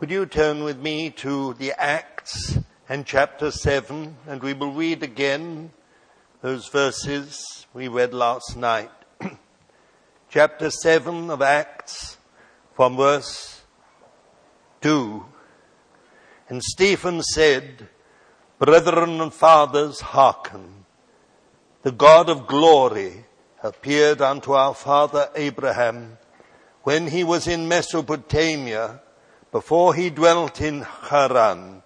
Would you turn with me to the Acts and chapter 7, and we will read again those verses we read last night. chapter 7 of Acts, from verse 2. And Stephen said, Brethren and fathers, hearken. The God of glory appeared unto our father Abraham when he was in Mesopotamia, before he dwelt in Haran,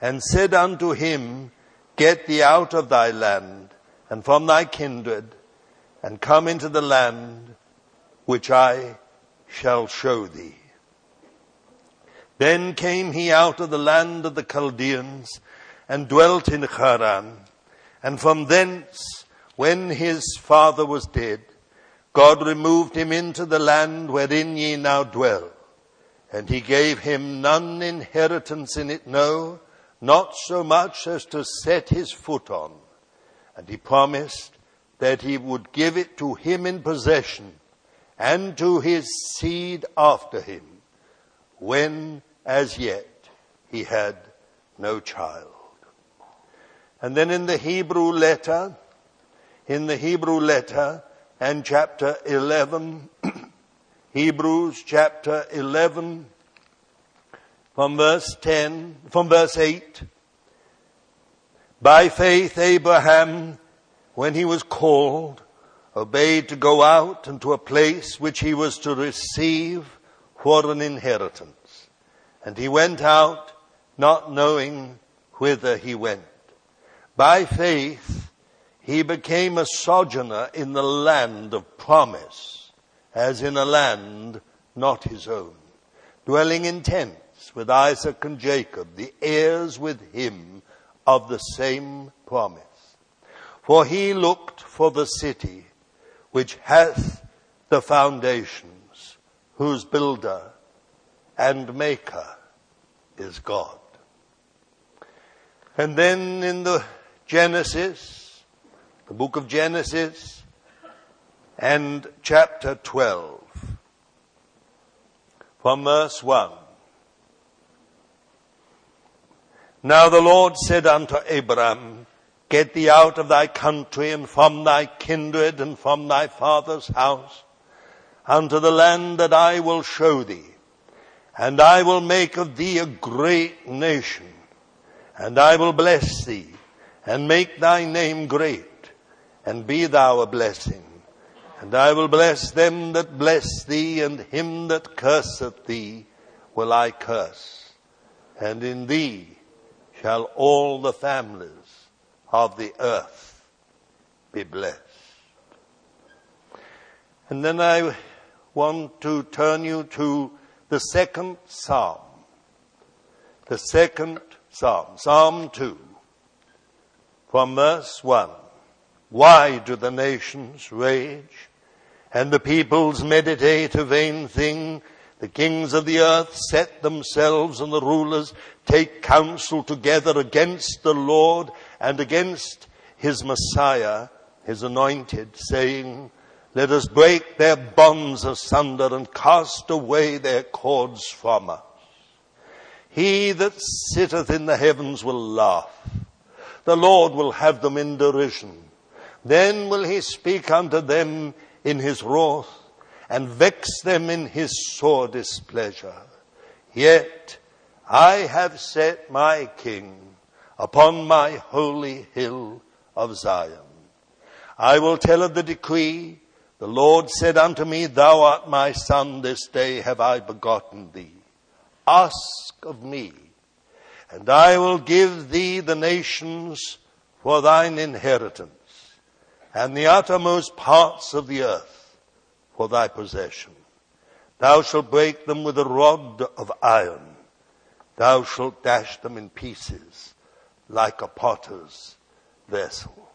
and said unto him, Get thee out of thy land and from thy kindred, and come into the land which I shall show thee. Then came he out of the land of the Chaldeans and dwelt in Haran. And from thence, when his father was dead, God removed him into the land wherein ye now dwell. And he gave him none inheritance in it, no, not so much as to set his foot on. And he promised that he would give it to him in possession and to his seed after him, when as yet he had no child. And then in the Hebrew letter, in the Hebrew letter and chapter 11, Hebrews chapter 11, from verse 10, from verse 8, by faith Abraham, when he was called, obeyed to go out into a place which he was to receive for an inheritance. And he went out not knowing whither he went. By faith, he became a sojourner in the land of promise, as in a land not his own, dwelling in tents with Isaac and Jacob, the heirs with him of the same promise. For he looked for the city which hath the foundations, whose builder and maker is God. And then in the Genesis, the book of Genesis, and chapter 12, from verse 1. Now the Lord said unto Abram, Get thee out of thy country and from thy kindred and from thy father's house unto the land that I will show thee. And I will make of thee a great nation and I will bless thee and make thy name great and be thou a blessing. And I will bless them that bless thee and him that curseth thee will I curse. And in thee shall all the families of the earth be blessed. And then I want to turn you to the second psalm. The second psalm, Psalm 2, from verse 1. Why do the nations rage and the peoples meditate a vain thing? The kings of the earth set themselves and the rulers take counsel together against the Lord and against his Messiah, his anointed, saying, let us break their bonds asunder and cast away their cords from us. He that sitteth in the heavens will laugh. The Lord will have them in derision. Then will he speak unto them in his wrath and vex them in his sore displeasure. Yet I have set my king upon my holy hill of Zion. I will tell of the decree. The Lord said unto me, Thou art my son, this day have I begotten thee. Ask of me, and I will give thee the nations for thine inheritance, and the uttermost parts of the earth for thy possession. Thou shalt break them with a rod of iron. Thou shalt dash them in pieces like a potter's vessel.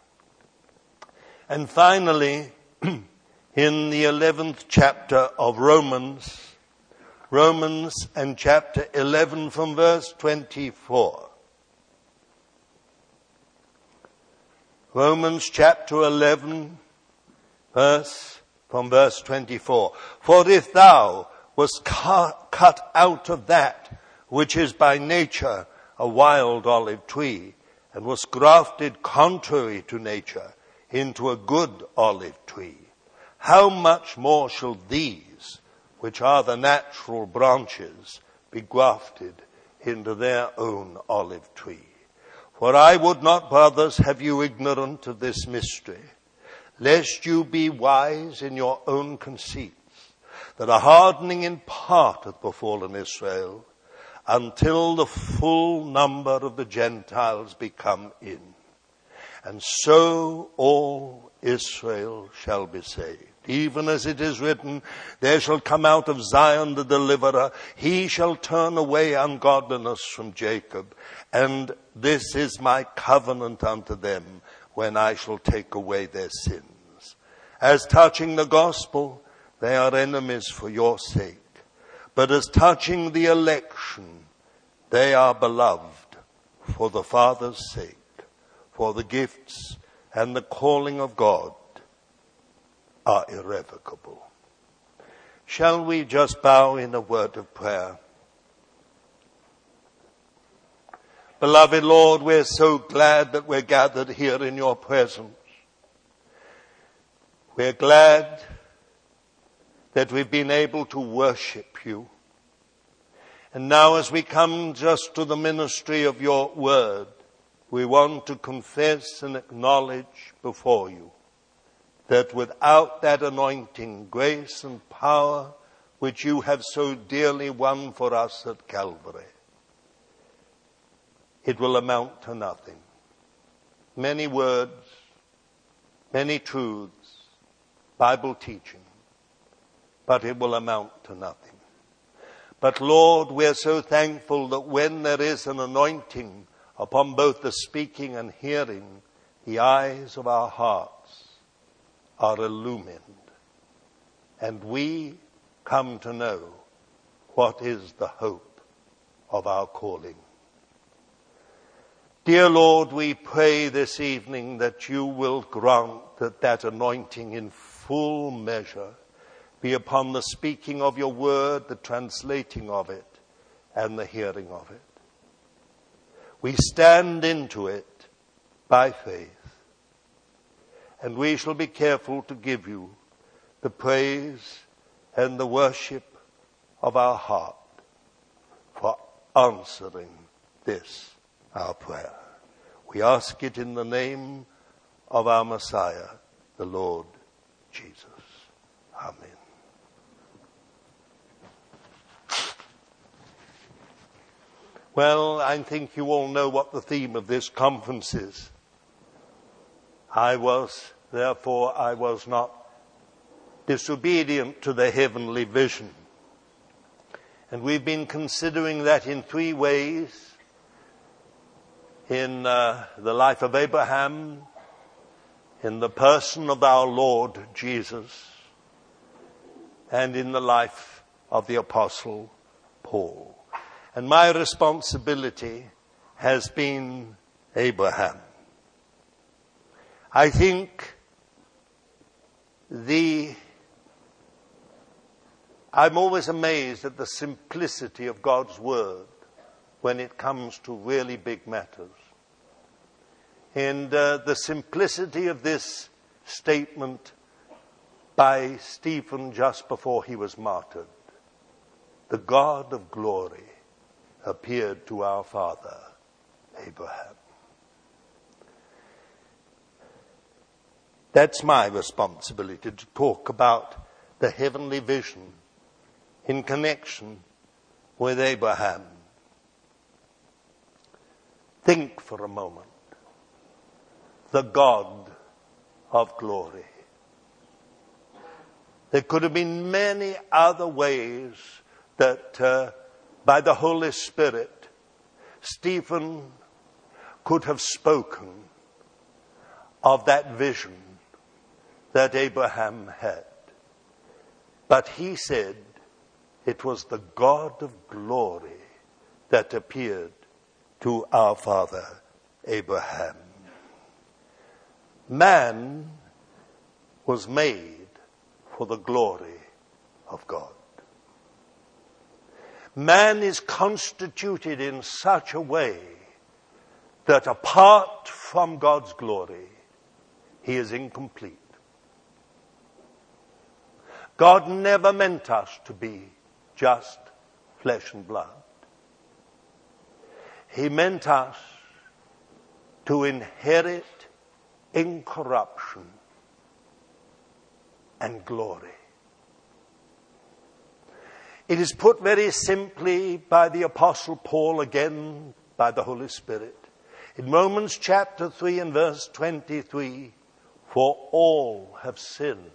And finally, in the 11th chapter of Romans, Romans and chapter 11 from verse 24. Romans chapter 11 verse from verse 24. For if thou wast cut out of that which is by nature a wild olive tree and was grafted contrary to nature into a good olive tree, how much more shall these, which are the natural branches, be grafted into their own olive tree? For I would not, brothers, have you ignorant of this mystery, lest you be wise in your own conceits, that a hardening in part hath befallen Israel, until the full number of the Gentiles be come in. And so all Israel shall be saved. Even as it is written, there shall come out of Zion the deliverer. He shall turn away ungodliness from Jacob. And this is my covenant unto them when I shall take away their sins. As touching the gospel, they are enemies for your sake. But as touching the election, they are beloved for the Father's sake, for the gifts and the calling of God are irrevocable. Shall we just bow in a word of prayer? Beloved Lord, we're so glad that we're gathered here in your presence. We're glad that we've been able to worship you. And now as we come just to the ministry of your word, we want to confess and acknowledge before you that without that anointing, grace and power which you have so dearly won for us at Calvary, it will amount to nothing. Many words, many truths, Bible teaching, but it will amount to nothing. But Lord, we're so thankful that when there is an anointing upon both the speaking and hearing, the eyes of our hearts are illumined. And we come to know what is the hope of our calling. Dear Lord, we pray this evening that you will grant that that anointing in full measure be upon the speaking of your word, the translating of it, and the hearing of it. We stand into it by faith, and we shall be careful to give you the praise and the worship of our heart for answering this our prayer. We ask it in the name of our Messiah, the Lord Jesus. Amen. Well, I think you all know what the theme of this conference is. I was, therefore, I was not disobedient to the heavenly vision. And we've been considering that in three ways in uh, the life of Abraham, in the person of our Lord Jesus, and in the life of the Apostle Paul. And my responsibility has been Abraham. I think the I'm always amazed at the simplicity of God's word when it comes to really big matters. And uh, the simplicity of this statement by Stephen just before he was martyred. The God of glory appeared to our father, Abraham. That's my responsibility to talk about the heavenly vision in connection with Abraham. Think for a moment the God of glory. There could have been many other ways that uh, by the Holy Spirit, Stephen could have spoken of that vision that Abraham had. But he said it was the God of glory that appeared to our father Abraham. Man was made for the glory of God. Man is constituted in such a way that apart from God's glory, he is incomplete. God never meant us to be just flesh and blood. He meant us to inherit incorruption and glory. It is put very simply by the Apostle Paul, again by the Holy Spirit. In Romans chapter 3 and verse 23, for all have sinned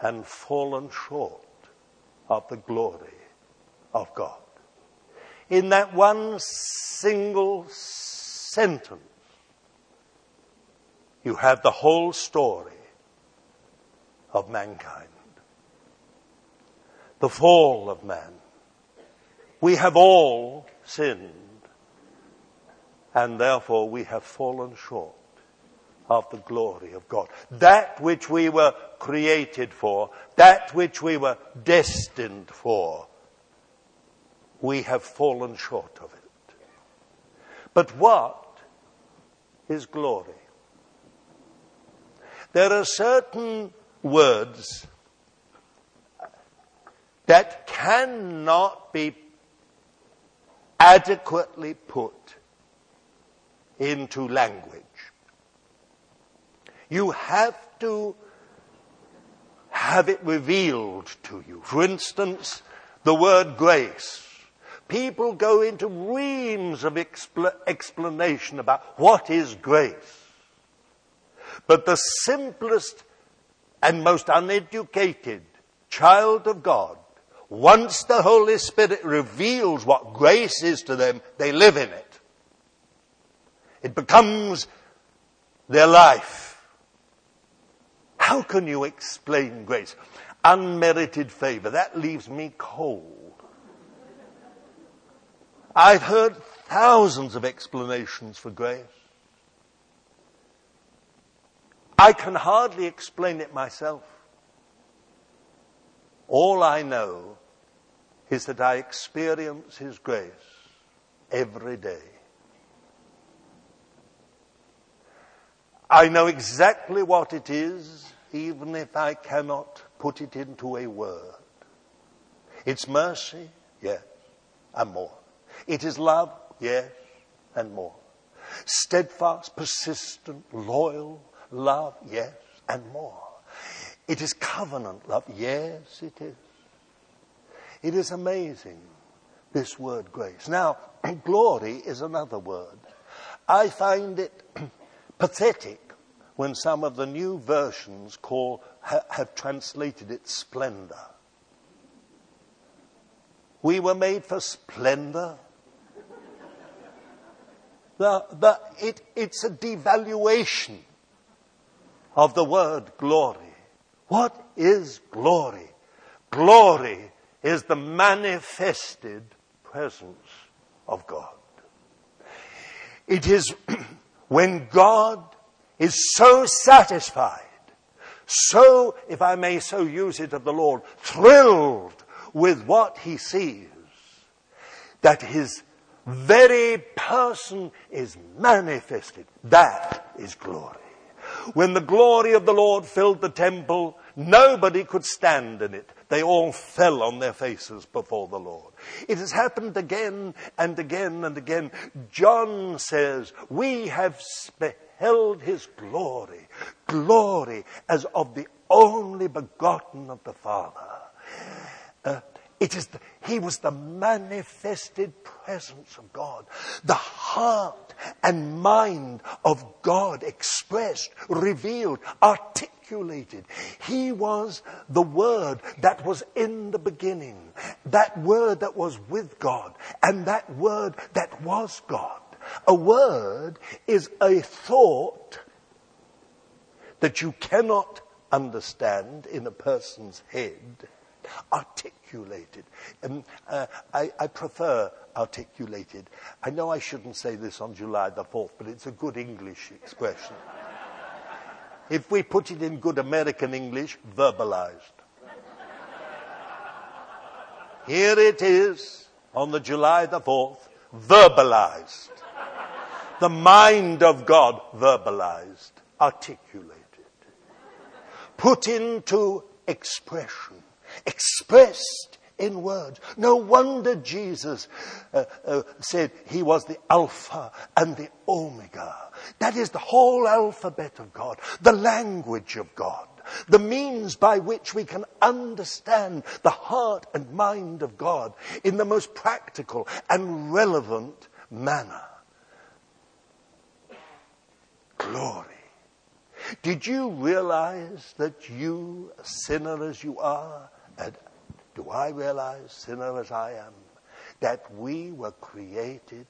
and fallen short of the glory of God. In that one single sentence, you have the whole story of mankind. The fall of man. We have all sinned, and therefore we have fallen short of the glory of God. That which we were created for, that which we were destined for, we have fallen short of it. But what is glory? There are certain words that cannot be adequately put into language. You have to have it revealed to you. For instance, the word grace. People go into reams of expl- explanation about what is grace. But the simplest and most uneducated child of God, once the Holy Spirit reveals what grace is to them, they live in it. It becomes their life. How can you explain grace? Unmerited favor. That leaves me cold. I've heard thousands of explanations for grace. I can hardly explain it myself. All I know is that I experience His grace every day. I know exactly what it is even if I cannot put it into a word. It's mercy, yes, and more. It is love, yes, and more. Steadfast, persistent, loyal love, yes, and more. It is covenant love, yes, it is. It is amazing, this word grace. Now, glory is another word. I find it pathetic when some of the new versions call, ha, have translated it splendor. We were made for splendor. The, the, it, it's a devaluation of the word glory. What is glory? Glory is the manifested presence of God. It is when God is so satisfied, so, if I may so use it of the Lord, thrilled with what he sees, that his very person is manifested. That is glory. When the glory of the Lord filled the temple, nobody could stand in it. They all fell on their faces before the Lord. It has happened again and again and again. John says, we have beheld his glory, glory as of the only begotten of the Father. Uh, it is the, he was the manifested presence of God, the heart and mind of God expressed, revealed, articulated. He was the Word that was in the beginning, that Word that was with God, and that Word that was God. A word is a thought that you cannot understand in a person's head, articulated. Um, uh, I, I, prefer articulated. I know I shouldn't say this on July the 4th, but it's a good English expression. if we put it in good American English, verbalized. Here it is on the July the 4th, verbalized. the mind of God verbalized, articulated, put into expression, expressed in words. No wonder Jesus uh, uh, said he was the Alpha and the Omega. That is the whole alphabet of God, the language of God, the means by which we can understand the heart and mind of God in the most practical and relevant manner. Glory. Did you realize that you, sinner as you are, and do I realize, sinner as I am, that we were created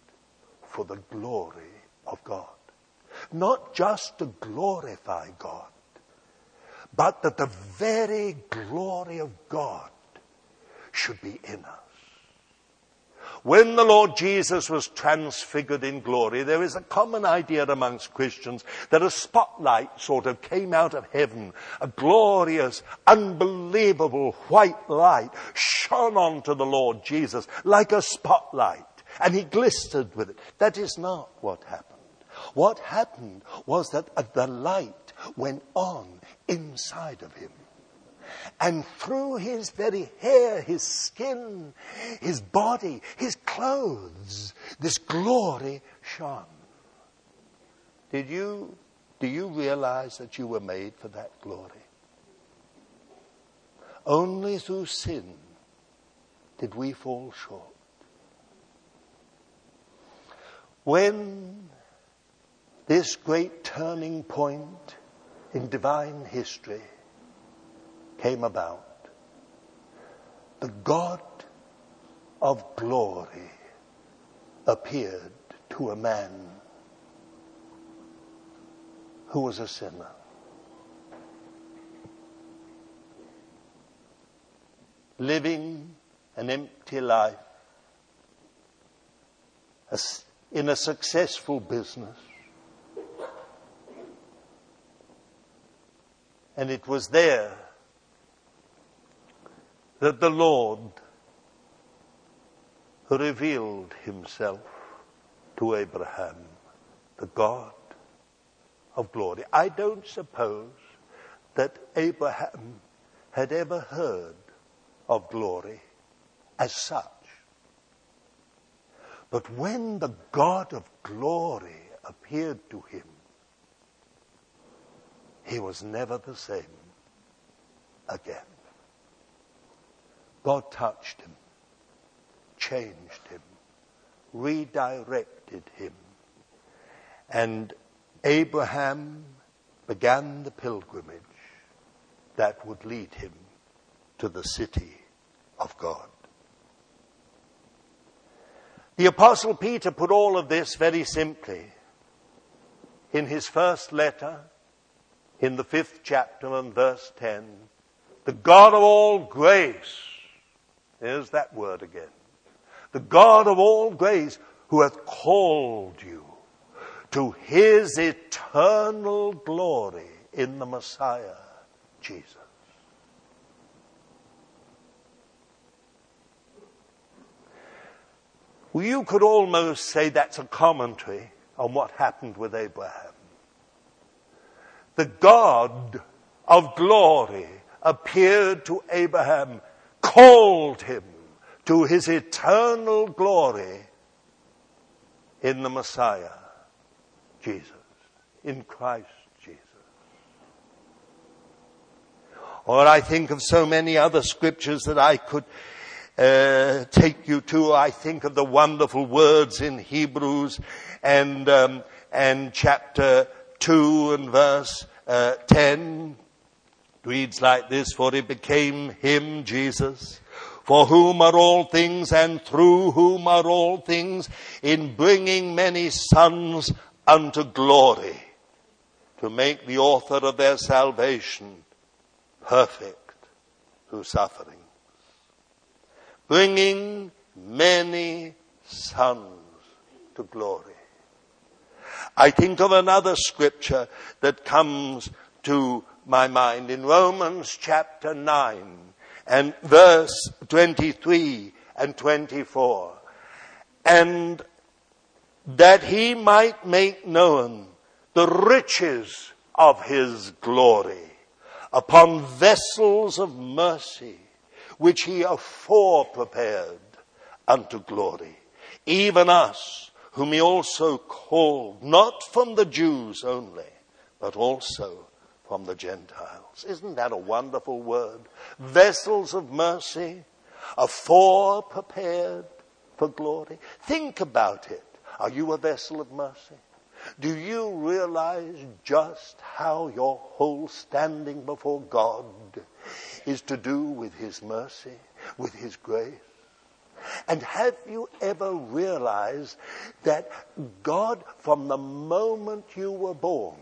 for the glory of God? Not just to glorify God, but that the very glory of God should be in us. When the Lord Jesus was transfigured in glory, there is a common idea amongst Christians that a spotlight sort of came out of heaven. A glorious, unbelievable white light shone onto the Lord Jesus like a spotlight. And he glistered with it. That is not what happened. What happened was that the light went on inside of him. And through his very hair, his skin, his body, his clothes, this glory shone. Did you, do you realize that you were made for that glory? Only through sin did we fall short. When this great turning point in divine history came about. The God of glory appeared to a man who was a sinner. Living an empty life in a successful business And it was there that the Lord revealed himself to Abraham, the God of glory. I don't suppose that Abraham had ever heard of glory as such. But when the God of glory appeared to him, he was never the same again. God touched him, changed him, redirected him. And Abraham began the pilgrimage that would lead him to the city of God. The apostle Peter put all of this very simply in his first letter in the fifth chapter and verse 10. The God of all grace, there's that word again. The God of all grace who hath called you to his eternal glory in the Messiah, Jesus. Well, you could almost say that's a commentary on what happened with Abraham the God of glory appeared to Abraham, called him to his eternal glory in the Messiah, Jesus, in Christ Jesus. Or I think of so many other scriptures that I could uh, take you to. I think of the wonderful words in Hebrews and um, and chapter 2 and verse uh, 10 reads like this, for it became him, Jesus, for whom are all things and through whom are all things in bringing many sons unto glory to make the author of their salvation perfect through sufferings. Bringing many sons to glory. I think of another scripture that comes to my mind in Romans chapter 9 and verse 23 and 24. And that he might make known the riches of his glory upon vessels of mercy, which he afore prepared unto glory, even us, whom he also called, not from the Jews only, but also from the Gentiles. Isn't that a wonderful word? Vessels of mercy, afore prepared for glory. Think about it. Are you a vessel of mercy? Do you realize just how your whole standing before God is to do with His mercy, with His grace? And have you ever realized that God, from the moment you were born,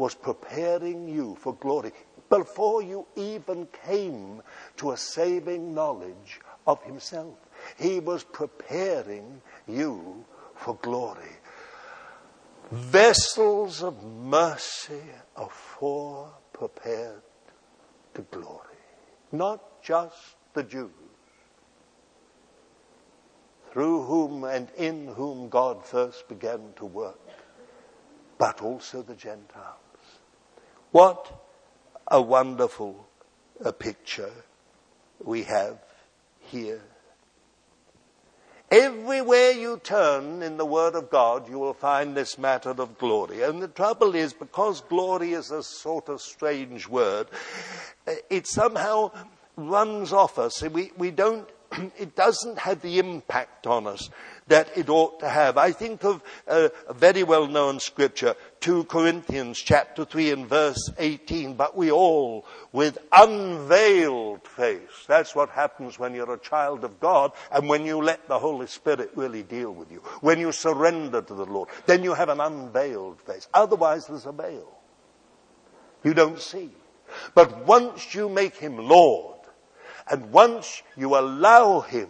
was preparing you for glory before you even came to a saving knowledge of Himself? He was preparing you for glory vessels of mercy are afore prepared to glory. Not just the Jews, through whom and in whom God first began to work, but also the Gentiles. What a wonderful a picture we have here Everywhere you turn in the Word of God, you will find this matter of glory. And the trouble is, because glory is a sort of strange word, it somehow runs off us. We, we don't, it doesn't have the impact on us that it ought to have. I think of a, very well known scripture, 2 Corinthians chapter 3 and verse 18, but we all with unveiled face. That's what happens when you're a child of God and when you let the Holy Spirit really deal with you. When you surrender to the Lord, then you have an unveiled face. Otherwise there's a veil. You don't see. But once you make him Lord, and once you allow him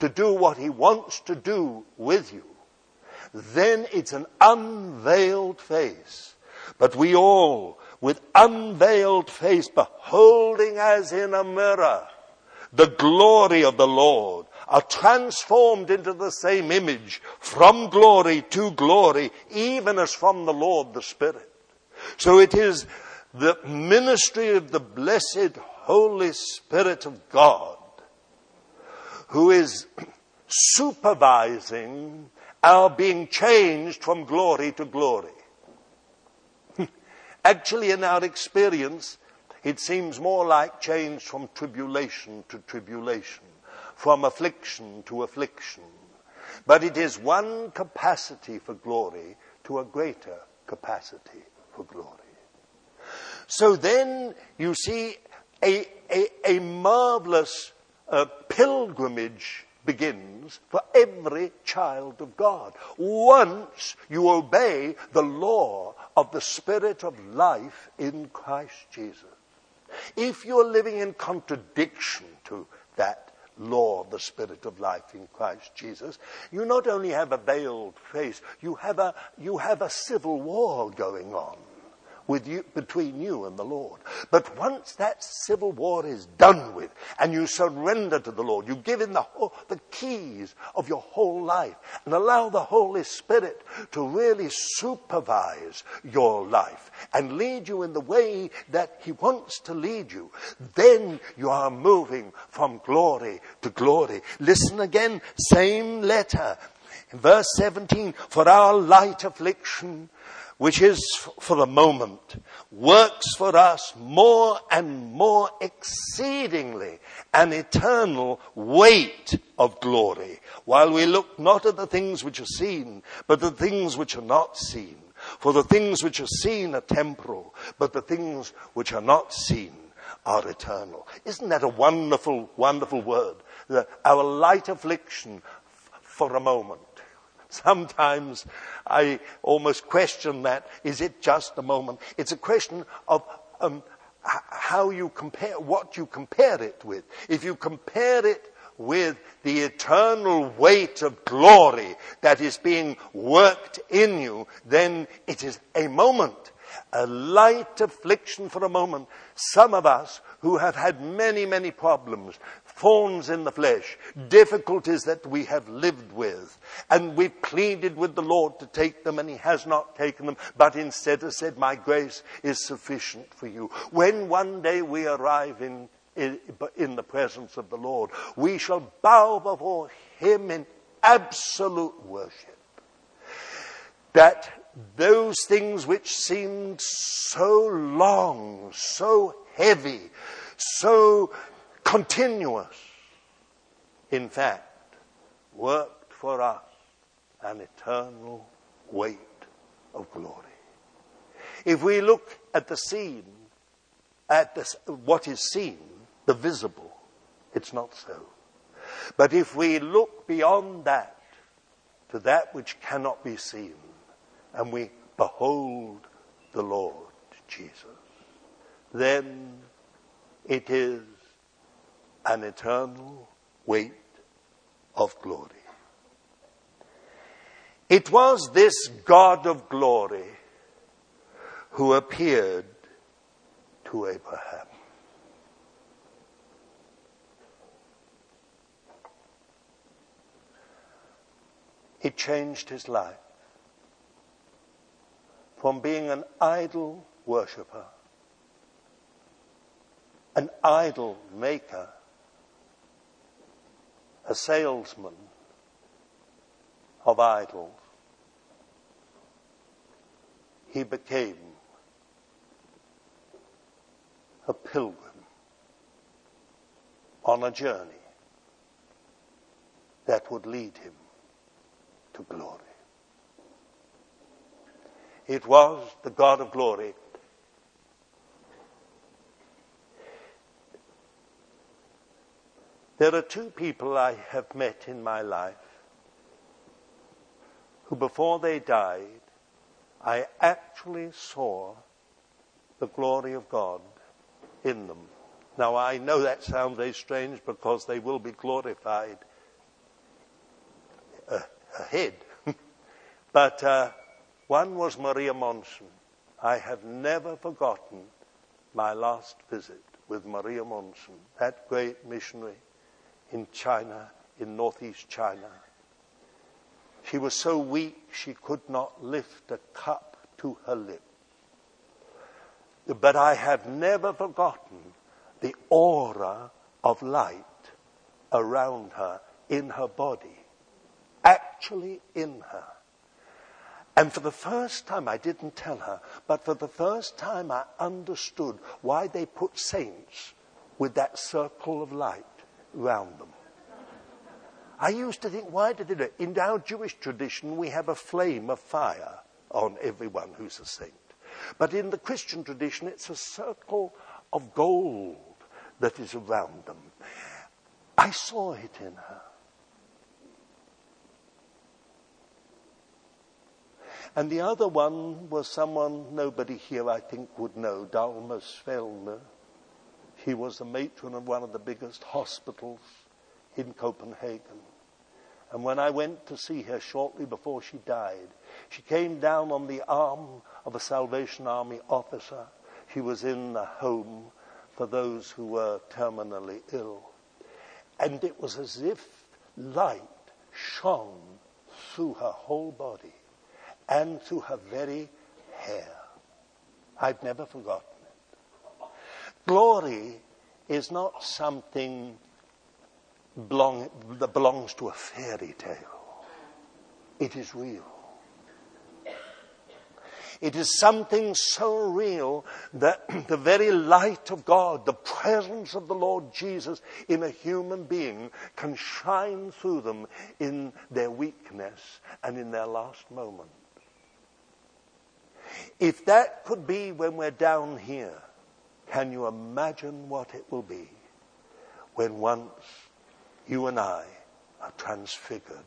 to do what he wants to do with you, then it's an unveiled face. But we all, with unveiled face, beholding as in a mirror the glory of the Lord, are transformed into the same image from glory to glory, even as from the Lord the Spirit. So it is the ministry of the blessed Holy Spirit of God who is supervising our being changed from glory to glory. Actually, in our experience, it seems more like change from tribulation to tribulation, from affliction to affliction. But it is one capacity for glory to a greater capacity for glory. So then you see a, a, a marvelous a pilgrimage begins for every child of God. Once you obey the law of the Spirit of life in Christ Jesus. If you're living in contradiction to that law of the Spirit of life in Christ Jesus, you not only have a veiled face, you have a, you have a civil war going on with you, between you and the Lord. But once that civil war is done with and you surrender to the Lord, you give him the, whole, the keys of your whole life and allow the Holy Spirit to really supervise your life and lead you in the way that he wants to lead you. Then you are moving from glory to glory. Listen again, same letter. In verse 17, for our light affliction, which is for the moment, works for us more and more exceedingly an eternal weight of glory, while we look not at the things which are seen, but the things which are not seen. For the things which are seen are temporal, but the things which are not seen are eternal. Isn't that a wonderful, wonderful word? That our light affliction for a moment Sometimes I almost question that. Is it just a moment? It's a question of um, how you compare, what you compare it with. If you compare it with the eternal weight of glory that is being worked in you, then it is a moment. A light affliction for a moment. Some of us who have had many, many problems, thorns in the flesh, difficulties that we have lived with. And we pleaded with the Lord to take them and He has not taken them, but instead has said, my grace is sufficient for you. When one day we arrive in, in, in the presence of the Lord, we shall bow before Him in absolute worship. That those things which seemed so long, so heavy, so continuous, in fact, worked for us an eternal weight of glory. If we look at the scene, at this, what is seen, the visible, it's not so. But if we look beyond that to that which cannot be seen, and we behold the Lord Jesus, then it is an eternal weight of glory. It was this God of glory who appeared to Abraham. It changed his life from being an idol worshiper, an idol maker, a salesman of idols. He became a pilgrim on a journey that would lead him to glory. It was the God of glory. There are two people I have met in my life who, before they died, I actually saw the glory of God in them. Now, I know that sounds very strange because they will be glorified uh, ahead. but uh, one was Maria Monsen. I have never forgotten my last visit with Maria Monsen, that great missionary in China, in northeast China. She was so weak she could not lift a cup to her lips. But I have never forgotten the aura of light around her, in her body, actually in her. And for the first time, I didn't tell her, but for the first time I understood why they put saints with that circle of light round them. I used to think, why did they do it? In our Jewish tradition, we have a flame of fire on everyone who's a saint. But in the Christian tradition, it's a circle of gold that is around them. I saw it in her. And the other one was someone nobody here, I think, would know, Dalmas Fellner. He was the matron of one of the biggest hospitals in Copenhagen. And when I went to see her shortly before she died, she came down on the arm of a Salvation Army officer. She was in the home for those who were terminally ill. And it was as if light shone through her whole body and through her very hair. I've never forgotten. Glory is not something belong, that belongs to a fairy tale. It is real. It is something so real that the very light of God, the presence of the Lord Jesus in a human being, can shine through them in their weakness and in their last moment. If that could be when we're down here, can you imagine what it will be when once you and I are transfigured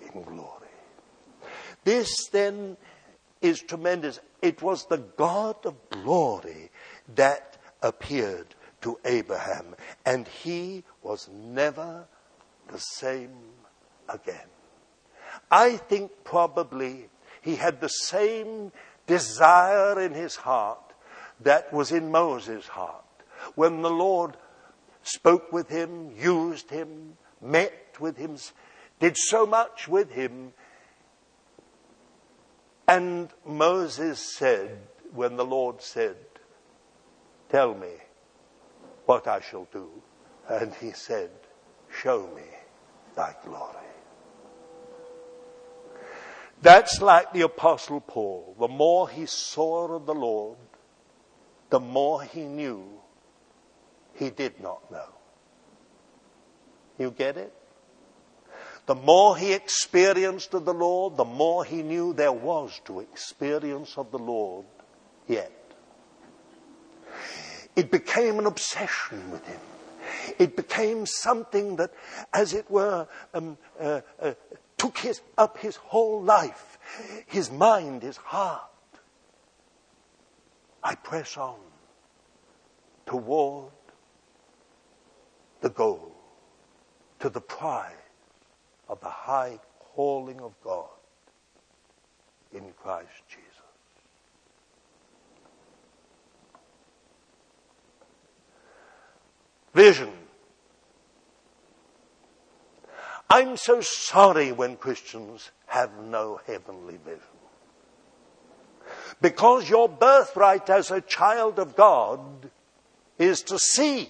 in glory? This then is tremendous. It was the God of glory that appeared to Abraham, and he was never the same again. I think probably he had the same desire in his heart that was in Moses' heart. when the Lord spoke with him, used him, met with him, did so much with him. And Moses said, when the Lord said, Tell me what I shall do. And he said, Show me thy glory. That's like the Apostle Paul. The more he saw of the Lord, the more he knew he did not know. You get it? The more he experienced of the Lord, the more he knew there was to experience of the Lord yet. It became an obsession with him. It became something that, as it were, um, uh, uh, took his, up his whole life, his mind, his heart. I press on toward the goal, to the prize of the high calling of God in Christ Jesus. Vision. I'm so sorry when Christians have no heavenly vision. Because your birthright as a child of God is to see.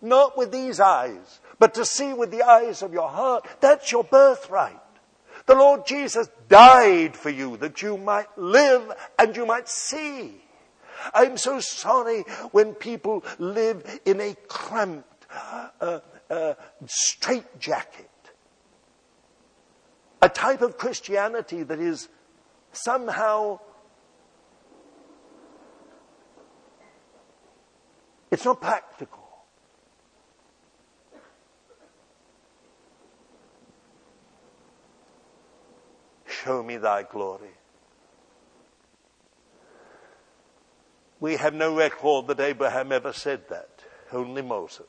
Not with these eyes, but to see with the eyes of your heart. That's your birthright. The Lord Jesus died for you that you might live and you might see. I'm so sorry when people live in a cramped, uh, uh, straitjacket. A type of Christianity that is somehow it's not practical. Show me thy glory. We have no record that Abraham ever said that, only Moses.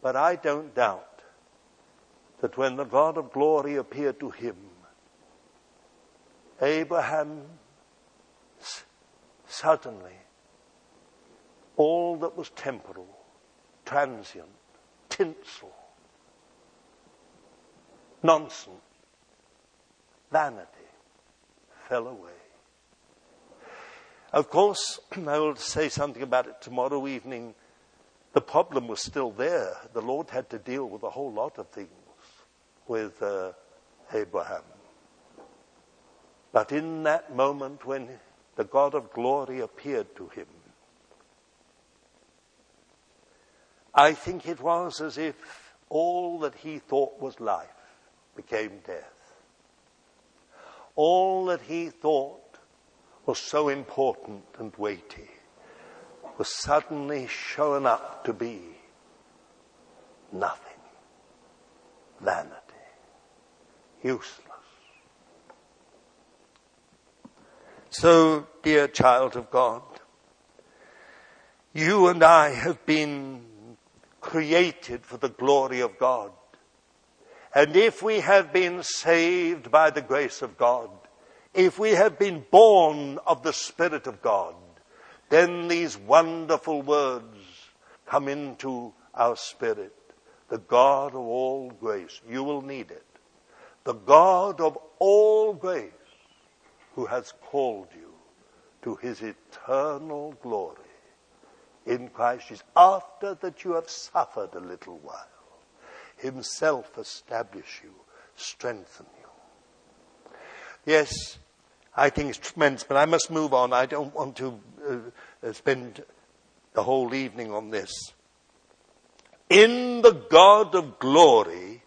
But I don't doubt that when the God of glory appeared to him, Abraham suddenly, all that was temporal, transient, tinsel, nonsense, vanity fell away. Of course, I will say something about it tomorrow evening. The problem was still there. The Lord had to deal with a whole lot of things with uh, Abraham. But in that moment when the God of glory appeared to him, I think it was as if all that he thought was life became death. All that he thought was so important and weighty was suddenly shown up to be nothing. Vanity. Useless. So, dear child of God, you and I have been created for the glory of God. And if we have been saved by the grace of God, if we have been born of the Spirit of God, then these wonderful words come into our spirit. The God of all grace. You will need it. The God of all grace who has called you to his eternal glory in Christ Jesus after that you have suffered a little while. Himself establish you, strengthen you. Yes, I think it's tremendous, but I must move on. I don't want to uh, uh, spend the whole evening on this. In the God of glory,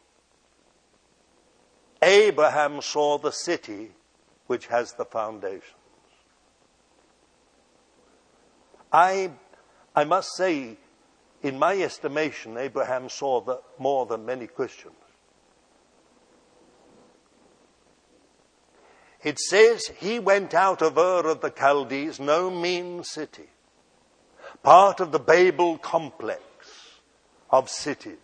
Abraham saw the city which has the foundations. I, I must say, in my estimation, Abraham saw more than many Christians. It says he went out of Ur of the Chaldees, no mean city, part of the Babel complex of cities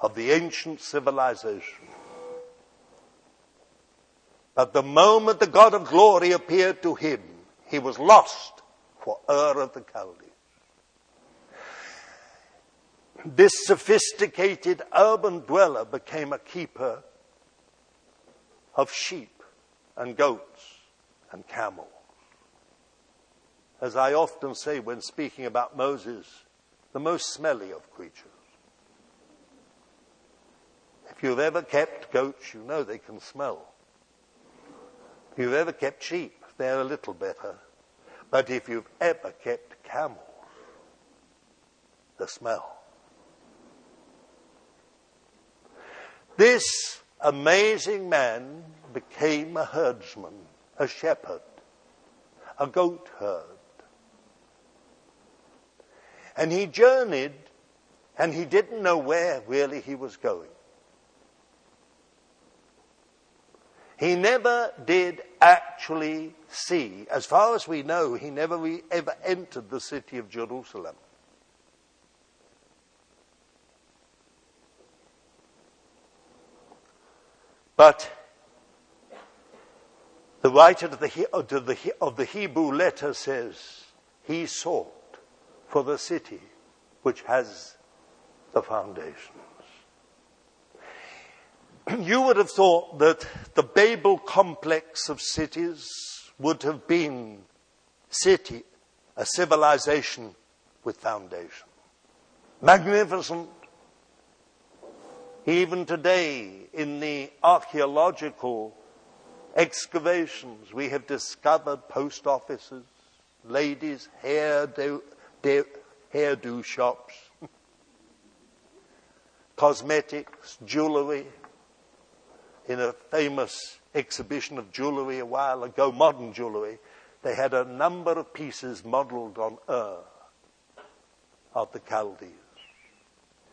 of the ancient civilization. But the moment the God of glory appeared to him, he was lost for Ur of the Chaldees. This sophisticated urban dweller became a keeper of sheep and goats and camels. As I often say when speaking about Moses, the most smelly of creatures. If you've ever kept goats, you know they can smell. If you've ever kept sheep, they're a little better. But if you've ever kept camels, the smell. This amazing man became a herdsman, a shepherd, a goat herd. And he journeyed and he didn't know where really he was going. He never did actually see, as far as we know, he never re- ever entered the city of Jerusalem. But the writer of the, of the, of the Hebrew letter says he sought for the city which has the foundations. you would have thought that the Babel complex of cities would have been city, a civilization with foundation. Magnificent. Even today, in the archaeological excavations, we have discovered post offices, ladies' hairdo, hairdo shops, cosmetics, jewelry, in a famous exhibition of jewelry a while ago, modern jewelry, they had a number of pieces modeled on Ur of the Chaldees.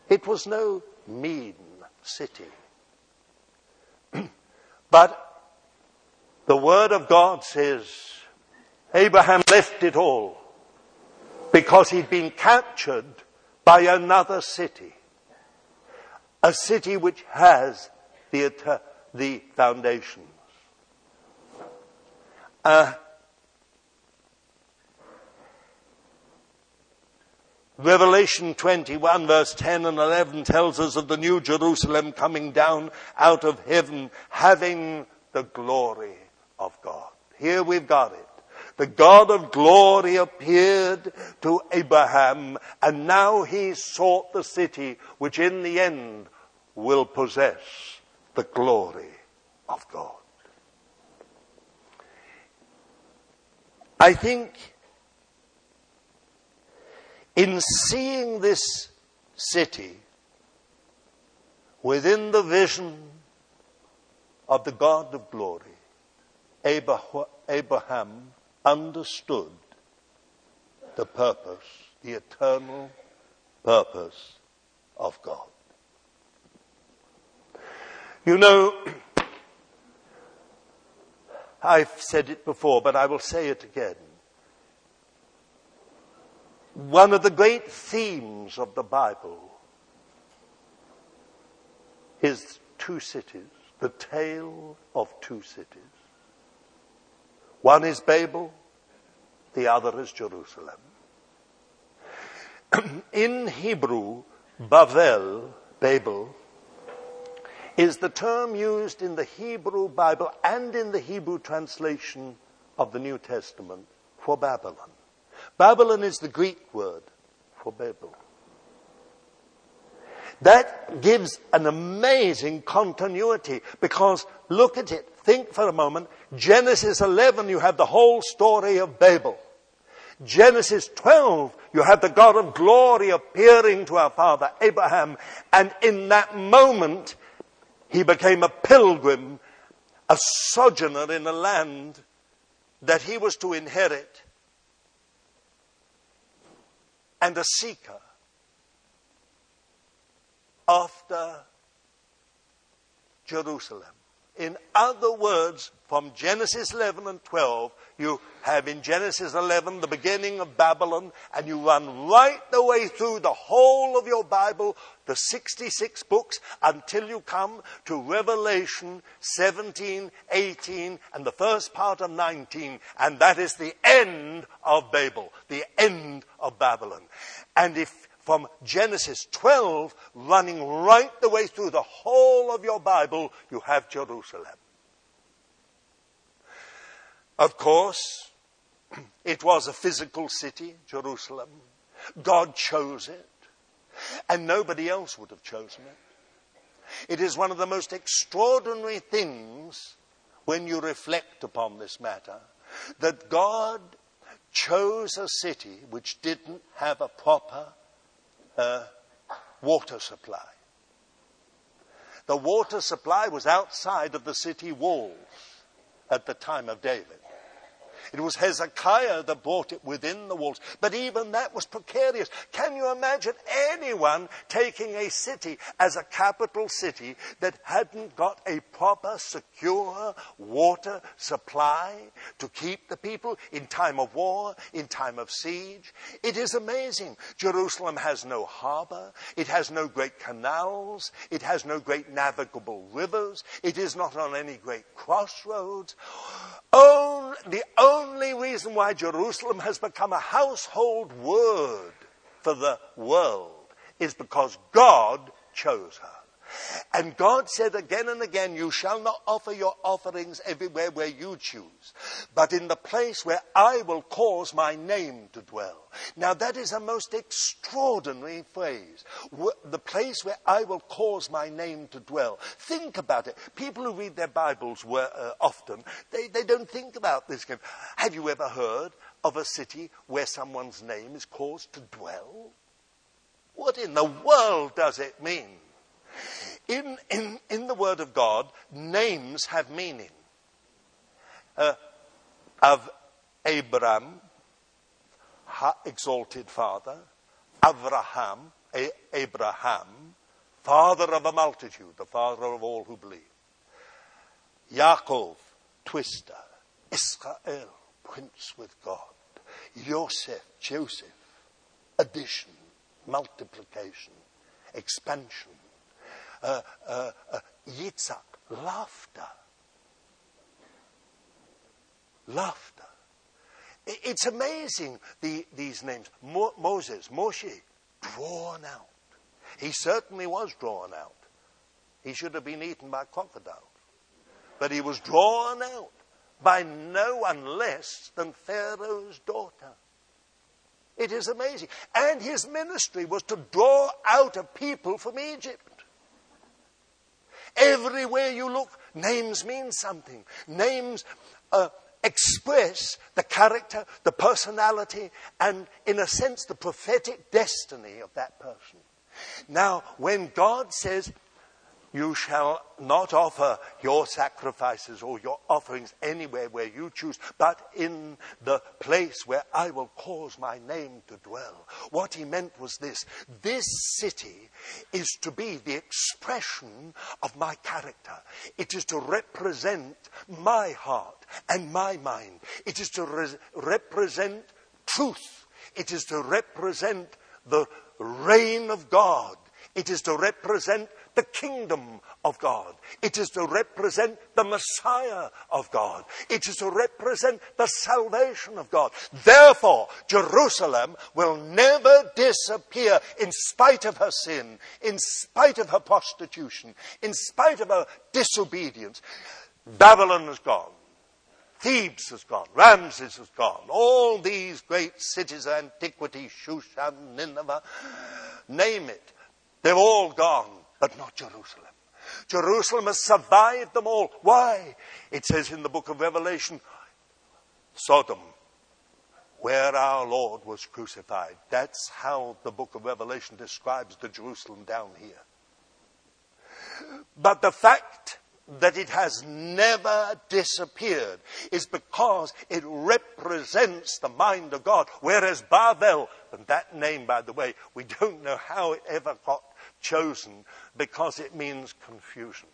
It was no mean city. but the Word of God says Abraham left it all because he'd been captured by another city. A city which has the the foundations. Uh, Revelation 21 verse 10 and 11 tells us of the new Jerusalem coming down out of heaven having the glory of God. Here we've got it. The God of glory appeared to Abraham and now he sought the city which in the end will possess the glory of God. I think in seeing this city within the vision of the God of glory, Abraham understood the purpose, the eternal purpose of God. You know, I've said it before, but I will say it again. One of the great themes of the Bible is two cities, the tale of two cities. One is Babel, the other is Jerusalem. In Hebrew, Bavel, Babel, is the term used in the Hebrew Bible and in the Hebrew translation of the New Testament for Babylon. Babylon is the Greek word for Babel. That gives an amazing continuity because look at it. Think for a moment. Genesis 11, you have the whole story of Babel. Genesis 12, you have the God of glory appearing to our father Abraham. And in that moment, he became a pilgrim, a sojourner in a land that he was to inherit, and a seeker after Jerusalem, In other words, from Genesis 11 and 12, you have in Genesis 11 the beginning of Babylon, and you run right the way through the whole of your Bible, the 66 books, until you come to Revelation 17, 18, and the first part of 19, and that is the end of Babel, the end of Babylon. And if from Genesis 12 running right the way through the whole of your Bible, you have Jerusalem. Of course, it was a physical city, Jerusalem. God chose it, and nobody else would have chosen it. It is one of the most extraordinary things when you reflect upon this matter that God chose a city which didn't have a proper uh, water supply. The water supply was outside of the city walls at the time of David. It was Hezekiah that brought it within the walls. But even that was precarious. Can you imagine anyone taking a city as a capital city that hadn't got a proper, secure water supply to keep the people in time of war, in time of siege? It is amazing. Jerusalem has no harbor. It has no great canals. It has no great navigable rivers. It is not on any great crossroads. The only reason why Jerusalem has become a household word for the world is because God chose her. And God said again and again, You shall not offer your offerings everywhere where you choose, but in the place where I will cause my name to dwell. Now, that is a most extraordinary phrase. The place where I will cause my name to dwell. Think about it. People who read their Bibles were, uh, often, they, they don't think about this. Have you ever heard of a city where someone's name is caused to dwell? What in the world does it mean? In, in, in the Word of God, names have meaning. Uh, of Abraham, exalted father, Abraham, A- Abraham, father of a multitude, the father of all who believe. Yaakov, twister. Israel, prince with God. Joseph, Joseph, addition, multiplication, expansion uh, Yitzhak, laughter. Laughter. It's amazing, the, these names. Mo- Moses, Moshe, drawn out. He certainly was drawn out. He should have been eaten by crocodiles. But he was drawn out by no one less than Pharaoh's daughter. It is amazing. And his ministry was to draw out a people from Egypt. Everywhere you look, names mean something. Names uh, express the character, the personality, and in a sense, the prophetic destiny of that person. Now, when God says, you shall not offer your sacrifices or your offerings anywhere where you choose, but in the place where I will cause my name to dwell. What he meant was this this city is to be the expression of my character, it is to represent my heart and my mind, it is to re- represent truth, it is to represent the reign of God. It is to represent the kingdom of God. It is to represent the Messiah of God. It is to represent the salvation of God. Therefore, Jerusalem will never disappear in spite of her sin, in spite of her prostitution, in spite of her disobedience. Babylon is gone. Thebes has gone. Ramses has gone. All these great cities of antiquity, Shushan, Nineveh, name it. They've all gone but not Jerusalem. Jerusalem has survived them all. Why? It says in the book of Revelation, Sodom, where our Lord was crucified. That's how the book of Revelation describes the Jerusalem down here. But the fact that it has never disappeared is because it represents the mind of God. Whereas Babel, and that name, by the way, we don't know how it ever got chosen because it means confusion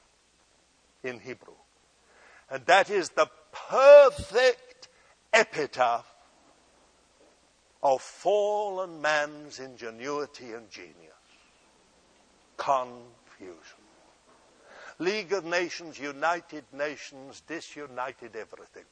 in Hebrew. And that is the perfect epitaph of fallen man's ingenuity and genius. Confusion. League of Nations, United Nations, disunited everything.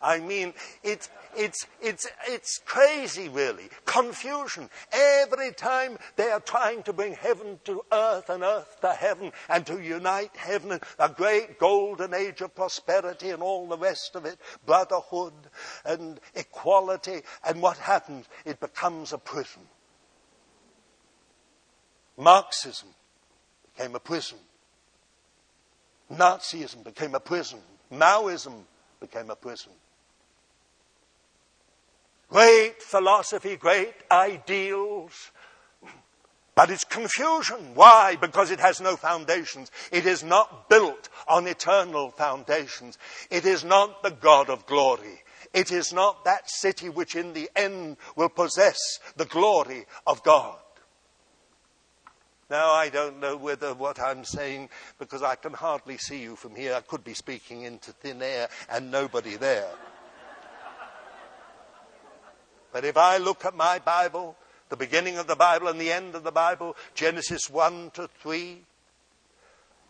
I mean, it's, it's, it's, it's crazy really. Confusion. Every time they are trying to bring heaven to earth and earth to heaven and to unite heaven a great golden age of prosperity and all the rest of it, brotherhood and equality, and what happens? It becomes a prison. Marxism became a prison. Nazism became a prison. Maoism became a prison. Great philosophy, great ideals, but it's confusion. Why? Because it has no foundations. It is not built on eternal foundations. It is not the God of glory. It is not that city which in the end will possess the glory of God. Now, I don't know whether what I'm saying, because I can hardly see you from here, I could be speaking into thin air and nobody there. But if I look at my Bible, the beginning of the Bible and the end of the Bible, Genesis 1 to 3,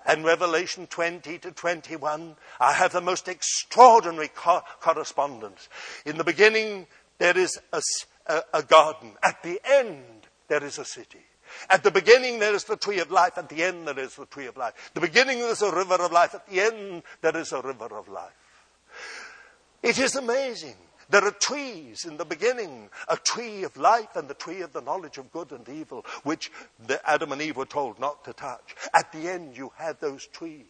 and Revelation 20 to 21, I have the most extraordinary co- correspondence. In the beginning, there is a, a, a garden. At the end, there is a city. At the beginning, there is the tree of life. At the end, there is the tree of life. The beginning, there is a river of life. At the end, there is a river of life. It is amazing. There are trees in the beginning, a tree of life and the tree of the knowledge of good and evil, which Adam and Eve were told not to touch. At the end, you had those trees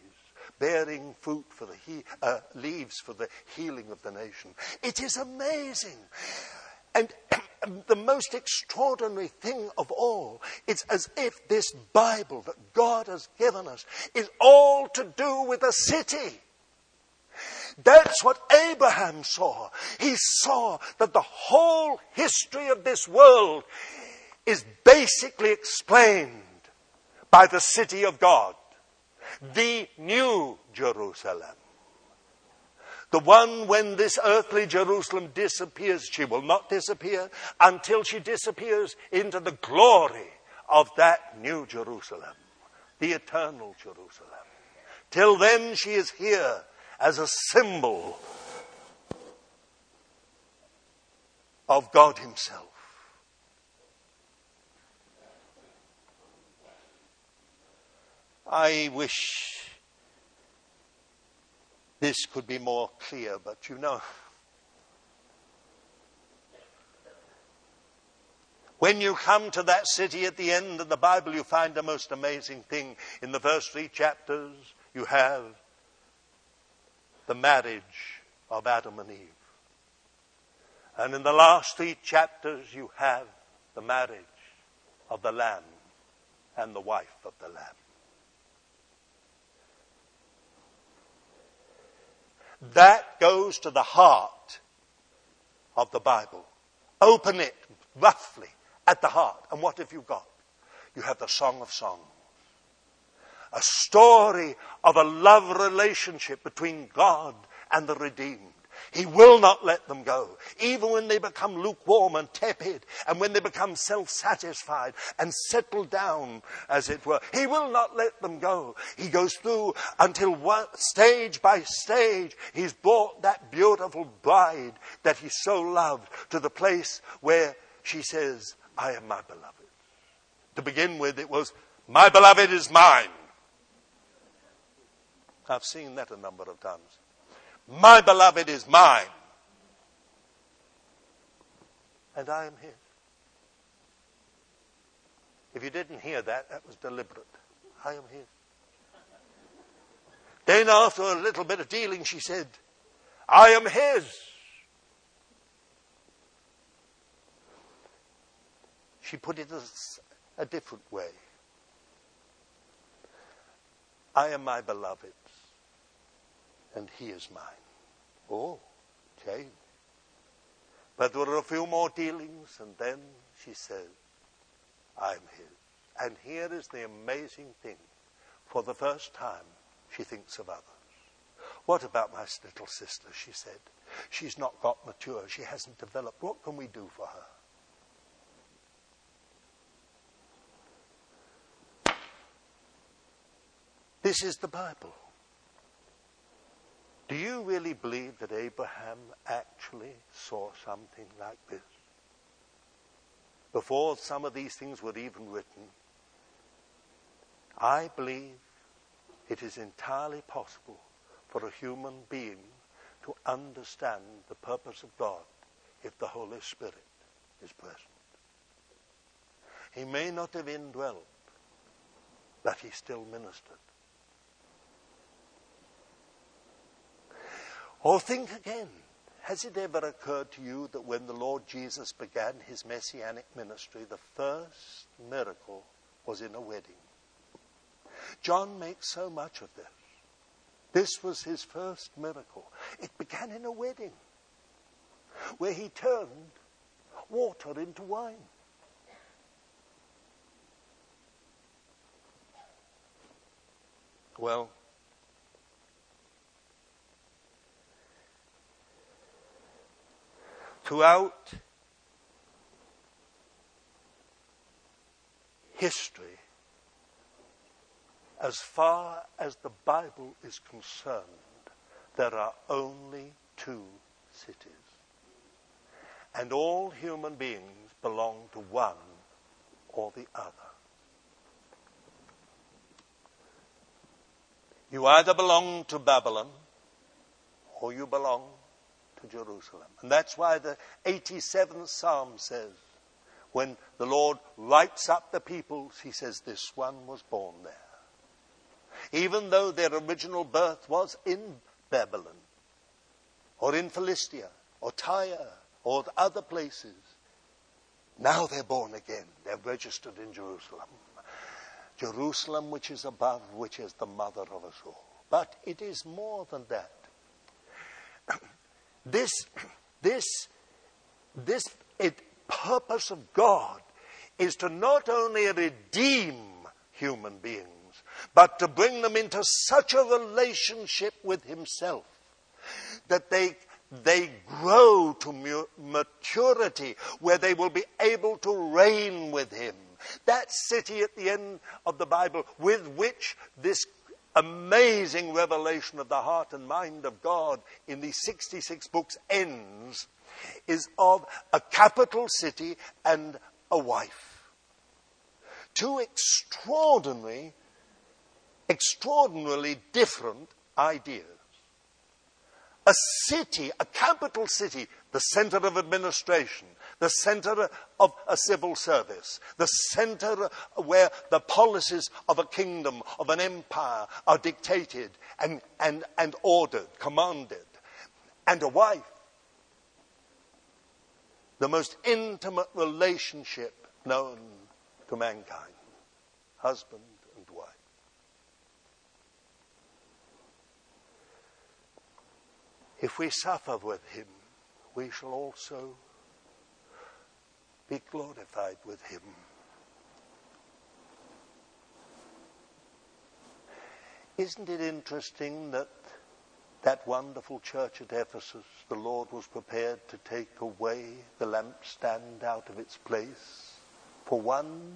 bearing fruit for the he- uh, leaves for the healing of the nation. It is amazing. And the most extraordinary thing of all, it's as if this Bible that God has given us is all to do with a city. That's what Abraham saw. He saw that the whole history of this world is basically explained by the city of God, the New Jerusalem. The one when this earthly Jerusalem disappears, she will not disappear until she disappears into the glory of that new Jerusalem, the eternal Jerusalem. Till then, she is here as a symbol of God Himself. I wish this could be more clear, but you know, When you come to that city at the end of the Bible, you find the most amazing thing. In the first three chapters, you have the marriage of Adam and Eve. And in the last three chapters, you have the marriage of the Lamb and the wife of the Lamb. That goes to the heart of the Bible. Open it roughly at the heart. And what have you got? You have the Song of Songs. A story of a love relationship between God and the redeemed. He will not let them go. Even when they become lukewarm and tepid, and when they become self satisfied and settle down, as it were, He will not let them go. He goes through until one, stage by stage, He's brought that beautiful bride that He so loved to the place where she says, I am my beloved. To begin with, it was, My beloved is mine. I've seen that a number of times. My beloved is mine. And I am his. If you didn't hear that, that was deliberate. I am his. Then, after a little bit of dealing, she said, I am his. She put it as a different way. I am my beloved and he is mine. Oh, okay. But there were a few more dealings, and then she said, I'm his. And here is the amazing thing. For the first time, she thinks of others. What about my little sister? She said. She's not got mature. She hasn't developed. What can we do for her? This is the Bible. Do you really believe that Abraham actually saw something like this? Before some of these things were even written, I believe it is entirely possible for a human being to understand the purpose of God if the Holy Spirit is present. He may not have indwelt, but he still ministered. Or think again. Has it ever occurred to you that when the Lord Jesus began his messianic ministry, the first miracle was in a wedding? John makes so much of this. This was his first miracle. It began in a wedding where he turned water into wine. Well, throughout history, as far as the Bible is concerned, there are only two cities. And all human beings belong to one or the other. You either belong to Babylon or you belong to Jerusalem. And that's why the 87th Psalm says, when the Lord writes up the peoples, he says, This one was born there. Even though their original birth was in Babylon, or in Philistia, or Tyre, or other places, now they're born again. They're registered in Jerusalem. Jerusalem, which is above, which is the mother of us all. But it is more than that. This, this, this it, purpose of God is to not only redeem human beings, but to bring them into such a relationship with Himself that they, they grow to maturity where they will be able to reign with Him. That city at the end of the Bible with which this amazing revelation of the heart and mind of God in these 66 books ends is of a capital city and a wife. Two extraordinary, extraordinarily different ideas. A city, a capital city, the center of administration, the center of a civil service, the center where the policies of a kingdom, of an empire are dictated and, and, and ordered, commanded. And a wife, the most intimate relationship known to mankind, husband and wife. If we suffer with him, we shall also be glorified with him. Isn't it interesting that that wonderful church at Ephesus, the Lord was prepared to take away the lampstand out of its place for one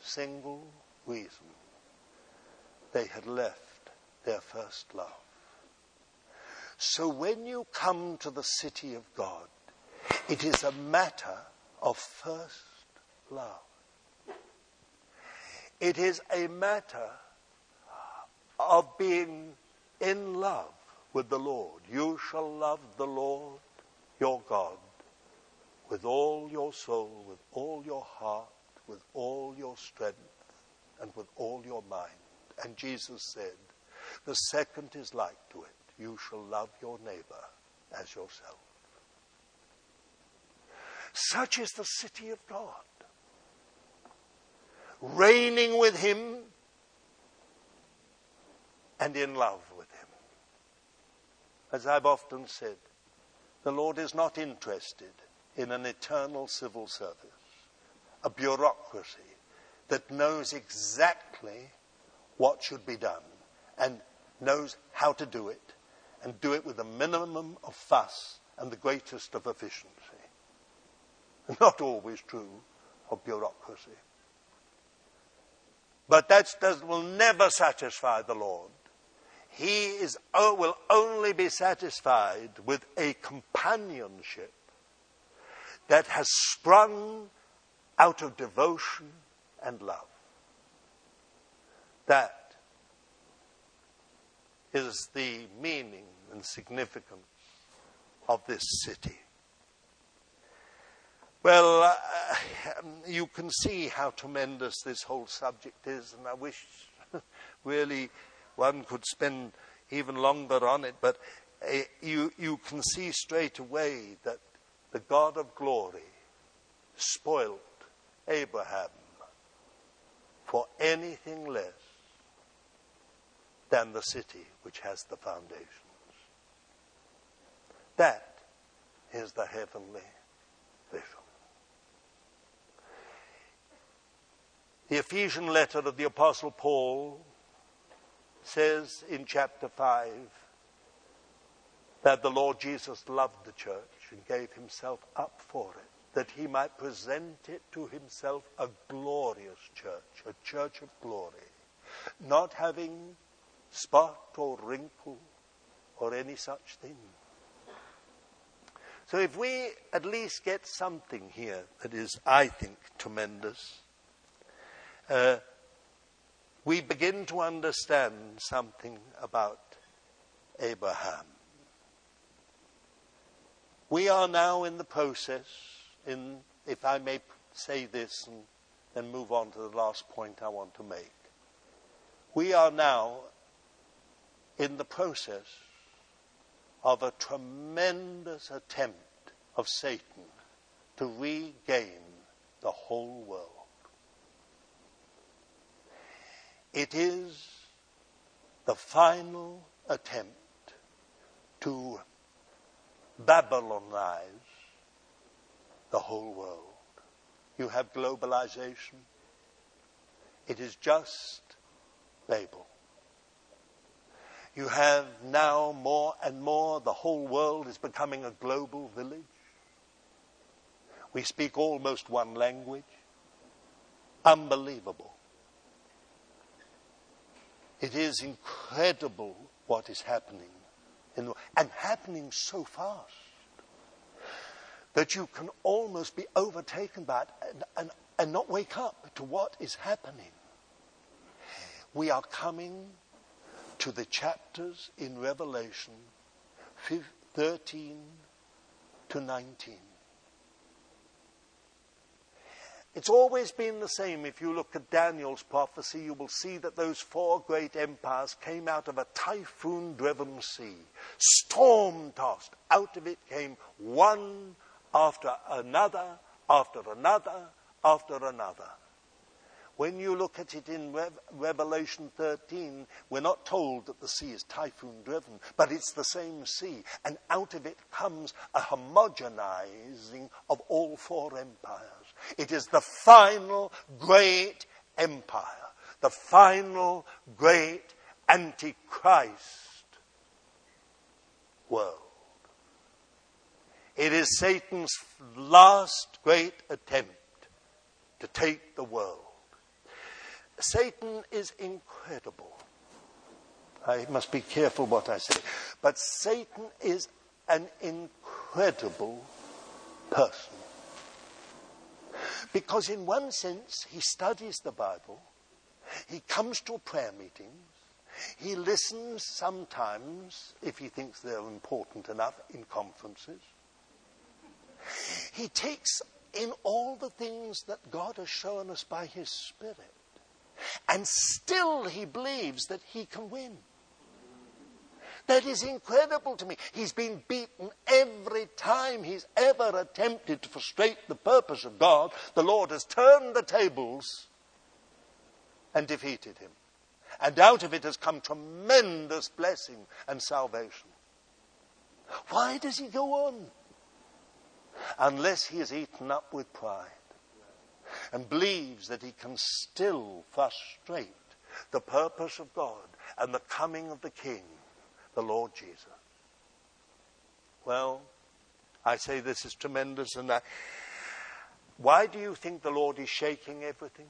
single reason. They had left their first love. So when you come to the city of God, it is a matter of first love. It is a matter of being in love with the Lord. You shall love the Lord your God with all your soul, with all your heart, with all your strength, and with all your mind. And Jesus said, the second is like to it. You shall love your neighbor as yourself. Such is the city of God. Reigning with Him and in love with Him. As I've often said, the Lord is not interested in an eternal civil service, a bureaucracy that knows exactly what should be done and knows how to do it and do it with a minimum of fuss and the greatest of efficiency. Not always true of bureaucracy. But that will never satisfy the Lord. He is, will only be satisfied with a companionship that has sprung out of devotion and love. That is the meaning and significance of this city. Well, uh, you can see how tremendous this whole subject is, and I wish really one could spend even longer on it, but uh, you, you can see straight away that the God of glory spoilt Abraham for anything less than the city which has the foundations. That is the heavenly vision. The Ephesian letter of the Apostle Paul says in chapter 5 that the Lord Jesus loved the church and gave himself up for it, that he might present it to himself a glorious church, a church of glory, not having spot or wrinkle or any such thing. So if we at least get something here that is, I think, tremendous, uh, we begin to understand something about Abraham. We are now in the process, in, if I may say this and then move on to the last point I want to make. We are now in the process of a tremendous attempt of Satan to regain the whole world. It is the final attempt to Babylonize the whole world. You have globalization. It is just Babel. You have now more and more, the whole world is becoming a global village. We speak almost one language. Unbelievable. It is incredible what is happening, in the, and happening so fast that you can almost be overtaken by it and, and, and not wake up to what is happening. We are coming to the chapters in Revelation 13 to 19. It's always been the same. If you look at Daniel's prophecy, you will see that those four great empires came out of a typhoon driven sea, storm tossed. Out of it came one after another, after another, after another. When you look at it in Re- Revelation 13, we're not told that the sea is typhoon driven, but it's the same sea. And out of it comes a homogenizing of all four empires. It is the final great empire, the final great antichrist world. It is Satan's last great attempt to take the world. Satan is incredible. I must be careful what I say. But Satan is an incredible person. Because, in one sense, he studies the Bible, he comes to prayer meetings, he listens sometimes, if he thinks they're important enough, in conferences. He takes in all the things that God has shown us by his Spirit, and still he believes that he can win. That is incredible to me. He's been beaten every time he's ever attempted to frustrate the purpose of God. The Lord has turned the tables and defeated him. And out of it has come tremendous blessing and salvation. Why does he go on? Unless he is eaten up with pride and believes that he can still frustrate the purpose of God and the coming of the King the Lord Jesus. Well, I say this is tremendous, and I, why do you think the Lord is shaking everything?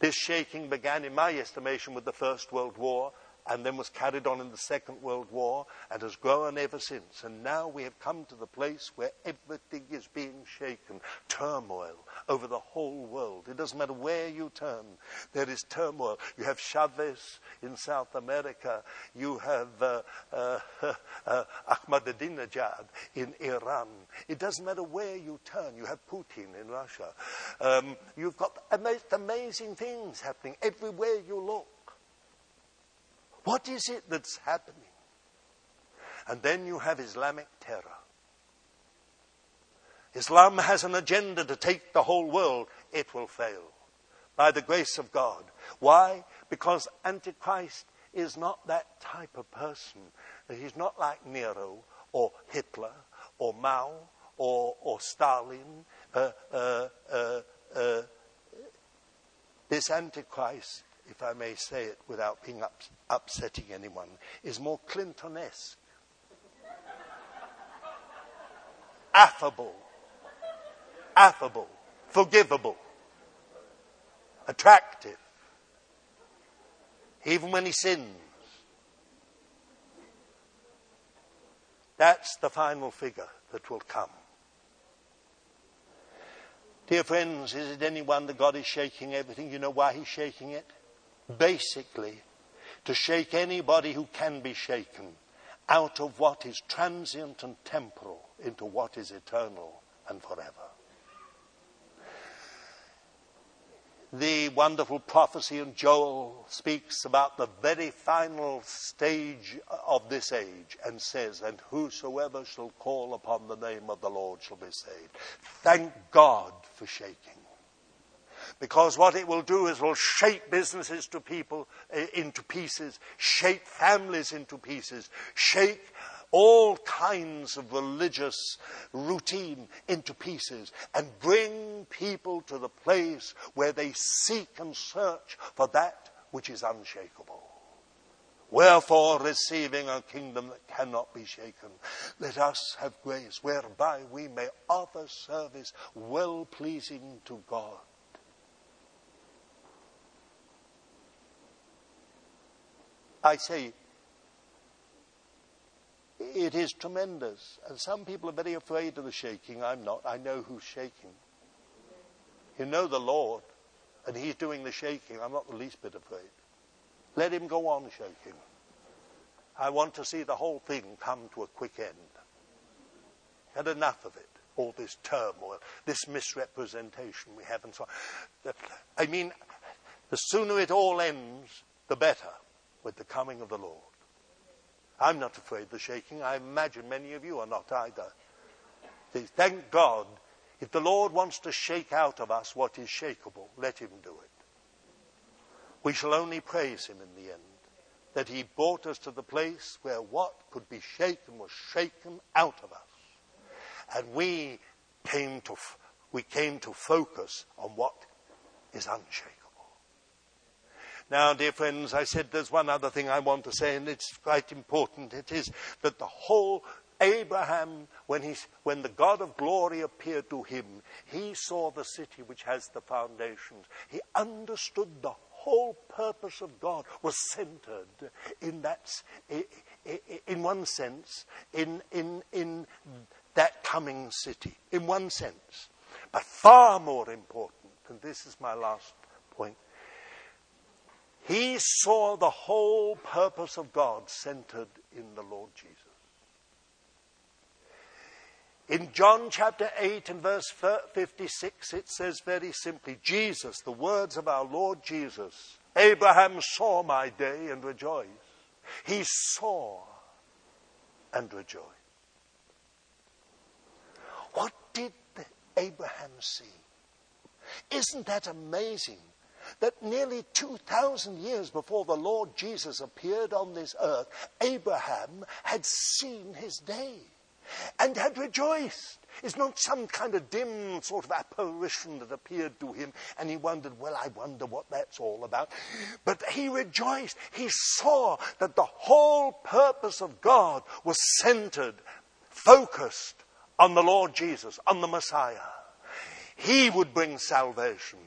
This shaking began, in my estimation, with the First World War, and then was carried on in the Second World War and has grown ever since. And now we have come to the place where everything is being shaken. Turmoil over the whole world. It doesn't matter where you turn, there is turmoil. You have Chavez in South America. You have uh, uh, uh, Ahmadinejad in Iran. It doesn't matter where you turn. You have Putin in Russia. Um, you've got amazing things happening everywhere you look. What is it that's happening? And then you have Islamic terror. Islam has an agenda to take the whole world. It will fail by the grace of God. Why? Because Antichrist is not that type of person. He's not like Nero or Hitler or Mao or, or Stalin. Uh, uh, uh, uh this Antichrist if I may say it without being up, upsetting anyone, is more Clintonesque. affable, affable, forgivable, attractive, even when he sins. That's the final figure that will come. Dear friends, is it any wonder God is shaking everything? You know why He's shaking it? Basically to shake anybody who can be shaken out of what is transient and temporal into what is eternal and forever. The wonderful prophecy in Joel speaks about the very final stage of this age and says, And whosoever shall call upon the name of the Lord shall be saved. Thank God for shaking. Because what it will do is will shape businesses to people uh, into pieces, shape families into pieces, shake all kinds of religious routine into pieces and bring people to the place where they seek and search for that which is unshakable. Wherefore, receiving a kingdom that cannot be shaken, let us have grace whereby we may offer service well pleasing to God I say, it is tremendous. And some people are very afraid of the shaking. I'm not. I know who's shaking. You know the Lord, and He's doing the shaking. I'm not the least bit afraid. Let Him go on shaking. I want to see the whole thing come to a quick end. Had enough of it. All this turmoil, this misrepresentation we have, and so on. I mean, the sooner it all ends, the better with the coming of the Lord. I'm not afraid of the shaking. I imagine many of you are not either. Thank God. If the Lord wants to shake out of us what is shakable, let him do it. We shall only praise him in the end that he brought us to the place where what could be shaken was shaken out of us. And we came to, we came to focus on what is unshakable. Now, dear friends, I said there's one other thing I want to say, and it's quite important. It is that the whole Abraham, when, he, when the God of glory appeared to him, he saw the city which has the foundations. He understood the whole purpose of God was centered in that, in one sense, in, in, in that coming city, in one sense. But far more important, and this is my last point, he saw the whole purpose of God centered in the Lord Jesus. In John chapter 8 and verse 56, it says very simply Jesus, the words of our Lord Jesus, Abraham saw my day and rejoiced. He saw and rejoiced. What did Abraham see? Isn't that amazing? That nearly 2,000 years before the Lord Jesus appeared on this earth, Abraham had seen his day and had rejoiced. It's not some kind of dim sort of apparition that appeared to him and he wondered, well, I wonder what that's all about. But he rejoiced. He saw that the whole purpose of God was centered focused on the Lord Jesus, on the Messiah. He would bring salvation.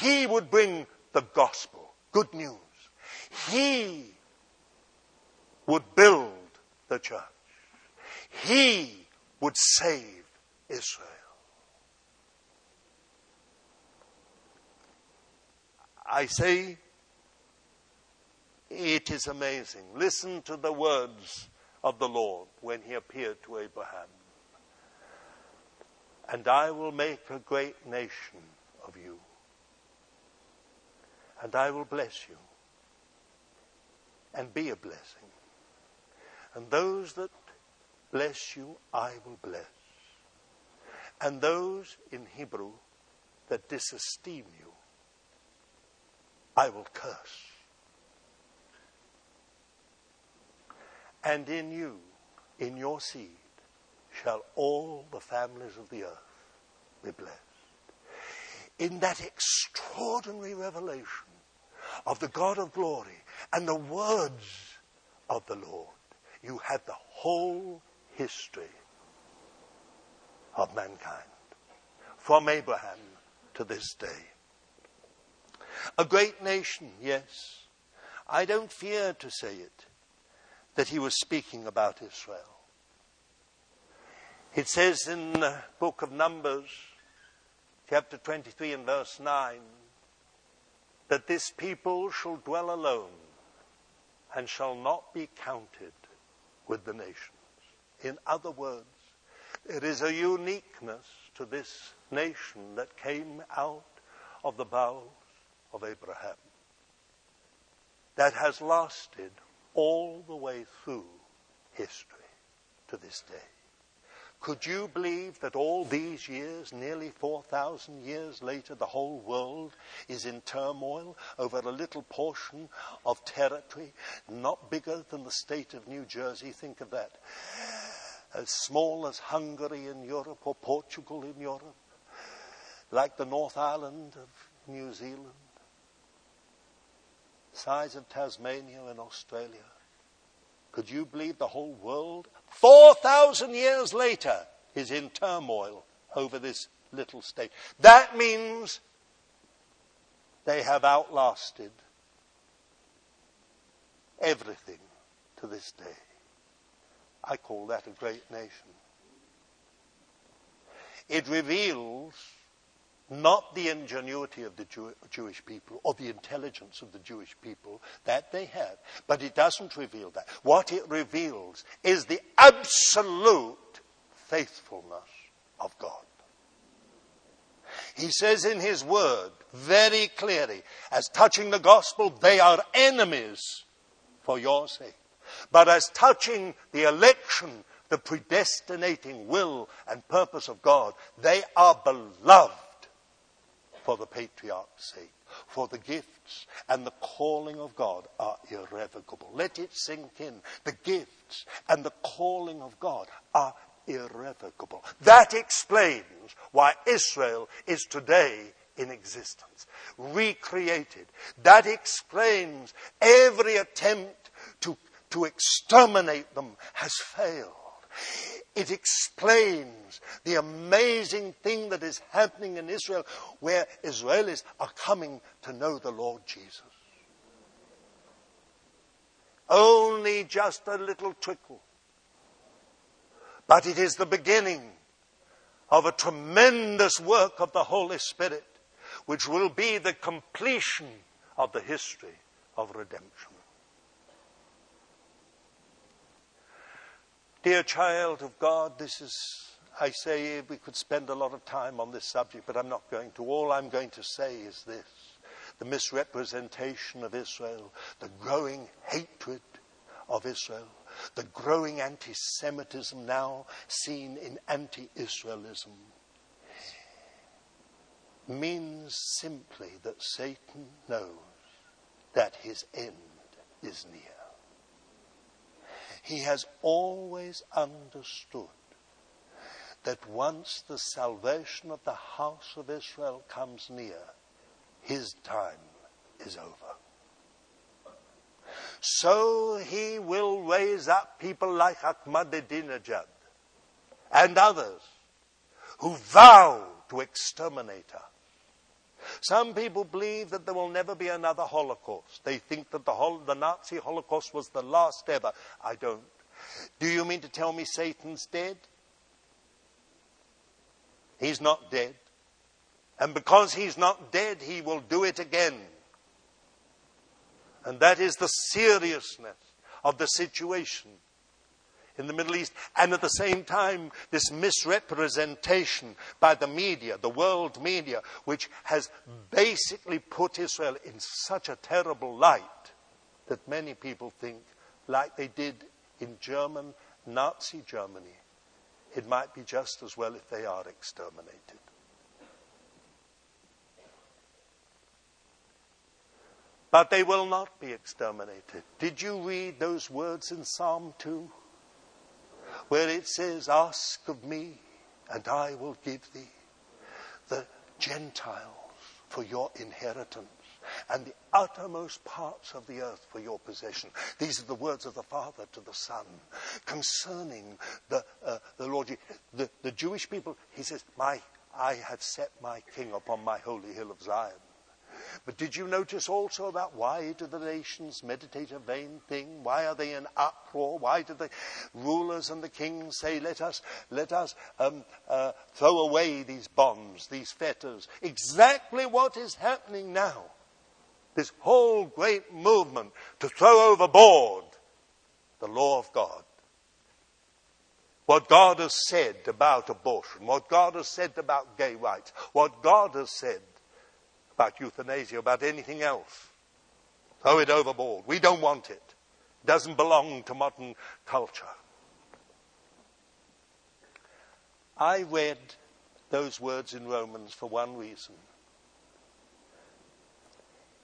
He would bring the gospel, good news. He would build the church. He would save Israel. I say it is amazing. Listen to the words of the Lord when he appeared to Abraham. And I will make a great nation. And I will bless you and be a blessing. And those that bless you, I will bless. And those in Hebrew that disesteem you, I will curse. And in you, in your seed, shall all the families of the earth be blessed. In that extraordinary revelation of the God of glory and the words of the Lord, you have the whole history of mankind from Abraham to this day. A great nation, yes. I don't fear to say it, that he was speaking about Israel. It says in the book of Numbers, chapter 23 and verse 9, that this people shall dwell alone and shall not be counted with the nations. In other words, there is a uniqueness to this nation that came out of the bowels of Abraham that has lasted all the way through history to this day. Could you believe that all these years, nearly 4,000 years later, the whole world is in turmoil over a little portion of territory not bigger than the state of New Jersey? Think of that. As small as Hungary in Europe or Portugal in Europe, like the North Island of New Zealand size of Tasmania in Australia. Could you believe the whole world, 4,000 years later, is in turmoil over this little state? That means they have outlasted everything to this day. I call that a great nation. It reveals not the ingenuity of the Jew- Jewish people or the intelligence of the Jewish people that they have. But it doesn't reveal that. What it reveals is the absolute faithfulness of God. He says in his word very clearly, as touching the gospel, they are enemies for your sake. But as touching the election, the predestinating will and purpose of God, they are beloved for the patriarch's sake. For the gifts and the calling of God are irrevocable. Let it sink in. The gifts and the calling of God are irrevocable. That explains why Israel is today in existence, recreated. That explains every attempt to, to exterminate them has failed. It explains the amazing thing that is happening in Israel where Israelis are coming to know the Lord Jesus. Only just a little trickle. But it is the beginning of a tremendous work of the Holy Spirit, which will be the completion of the history of redemption. Dear child of God, this is, I say, we could spend a lot of time on this subject, but I'm not going to. All I'm going to say is this the misrepresentation of Israel, the growing hatred of Israel, the growing anti Semitism now seen in anti Israelism means simply that Satan knows that his end is near. He has always understood that once the salvation of the house of Israel comes near, his time is over. So he will raise up people like Ahmadinejad and others who vow to exterminate us. Some people believe that there will never be another Holocaust. They think that the, Hol- the Nazi Holocaust was the last ever. I don't. Do you mean to tell me Satan's dead? He's not dead. And because he's not dead, he will do it again. And that is the seriousness of the situation in the Middle East. And at the same time, this misrepresentation by the media, the world media, which has basically put Israel in such a terrible light that many people think, like they did in German, Nazi Germany, it might be just as well if they are exterminated. But they will not be exterminated. Did you read those words in Psalm 2? Where it says, Ask of me, and I will give thee the Gentiles for your inheritance and the uttermost parts of the earth for your possession. These are the words of the Father to the Son concerning the, uh, the Lord. The, the Jewish people, he says, my, I have set my king upon my holy hill of Zion. But did you notice also about why do the nations meditate a vain thing? Why are they in uproar? Why do the rulers and the kings say, let us, let us um, uh, throw away these bonds, these fetters? Exactly what is happening now. This whole great movement to throw overboard the law of God. What God has said about abortion, what God has said about gay rights, what God has said about euthanasia, about anything else. Throw it overboard. We don't want it. It doesn't belong to modern culture. I read those words in Romans for one reason.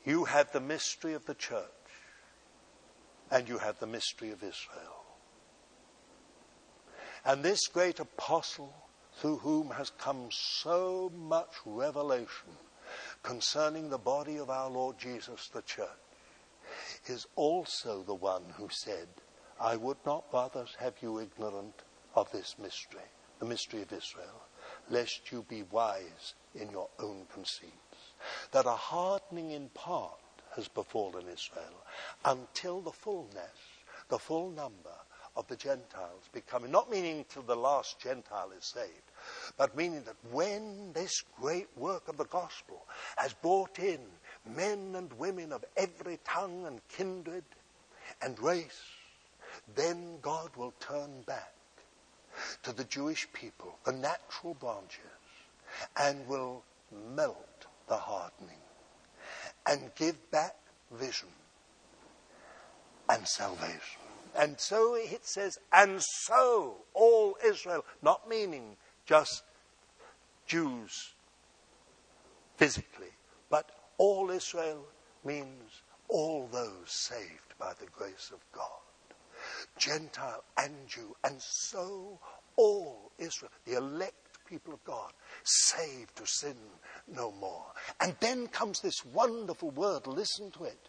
You have the mystery of the church, and you have the mystery of Israel. And this great apostle, through whom has come so much revelation, concerning the body of our Lord Jesus, the church, is also the one who said, I would not, brothers, have you ignorant of this mystery, the mystery of Israel, lest you be wise in your own conceits. That a hardening in part has befallen Israel until the fullness, the full number of the Gentiles becoming, not meaning till the last Gentile is saved, but meaning that when this great work of the gospel has brought in men and women of every tongue and kindred and race, then God will turn back to the Jewish people, the natural branches, and will melt the hardening and give back vision and salvation. And so it says, and so all Israel, not meaning just Jews physically, but all Israel means all those saved by the grace of God. Gentile and Jew, and so all Israel, the elect people of God, saved to sin no more. And then comes this wonderful word, listen to it.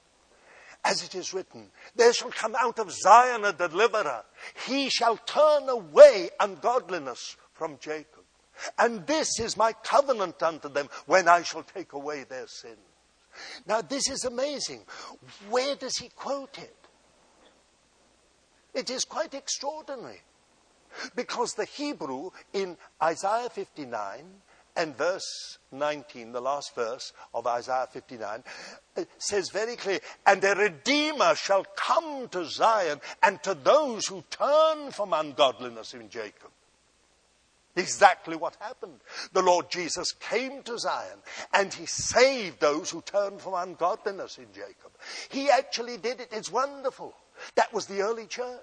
As it is written, there shall come out of Zion a deliverer. He shall turn away ungodliness from Jacob. And this is my covenant unto them when I shall take away their sins. Now, this is amazing. Where does he quote it? It is quite extraordinary. Because the Hebrew in Isaiah 59 and verse 19, the last verse of Isaiah 59, says very clearly, And a Redeemer shall come to Zion and to those who turn from ungodliness in Jacob. Exactly what happened. The Lord Jesus came to Zion and he saved those who turned from ungodliness in Jacob. He actually did it. It's wonderful. That was the early church.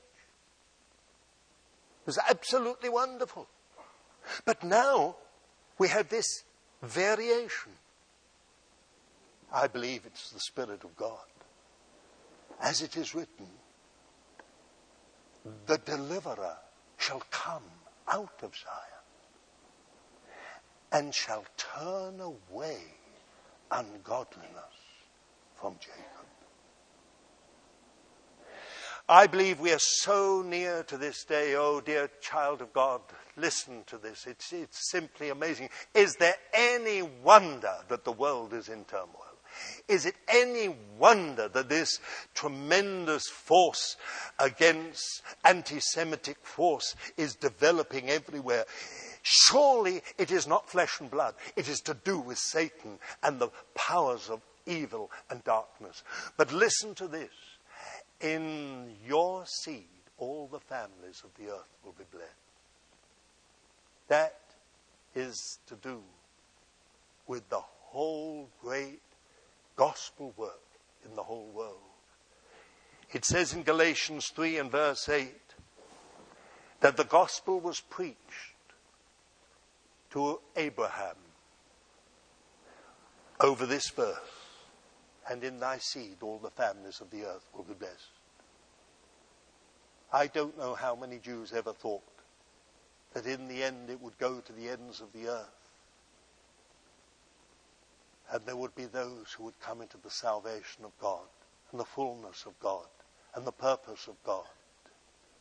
It was absolutely wonderful. But now we have this variation. I believe it's the Spirit of God. As it is written, the deliverer shall come out of Zion and shall turn away ungodliness from Jacob. I believe we are so near to this day. Oh, dear child of God, listen to this. It's, it's simply amazing. Is there any wonder that the world is in turmoil? Is it any wonder that this tremendous force against anti Semitic force is developing everywhere? Surely it is not flesh and blood. It is to do with Satan and the powers of evil and darkness. But listen to this in your seed, all the families of the earth will be blessed. That is to do with the whole great gospel work in the whole world. It says in Galatians 3 and verse 8 that the gospel was preached to Abraham over this verse and in thy seed all the families of the earth will be blessed. I don't know how many Jews ever thought that in the end it would go to the ends of the earth. And there would be those who would come into the salvation of God and the fullness of God and the purpose of God,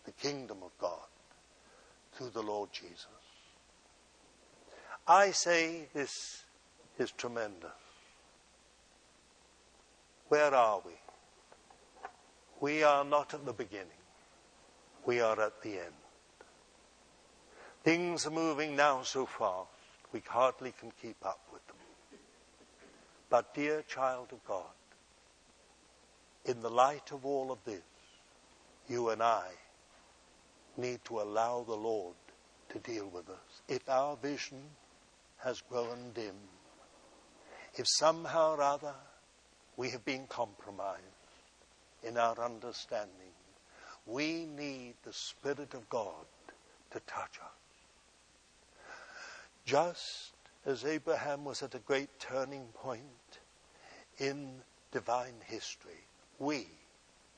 the kingdom of God through the Lord Jesus. I say this is tremendous. Where are we? We are not at the beginning. We are at the end. Things are moving now so fast, we hardly can keep up with them. But, dear child of God, in the light of all of this, you and I need to allow the Lord to deal with us. If our vision has grown dim, if somehow or other we have been compromised in our understanding. We need the Spirit of God to touch us. Just as Abraham was at a great turning point in divine history, we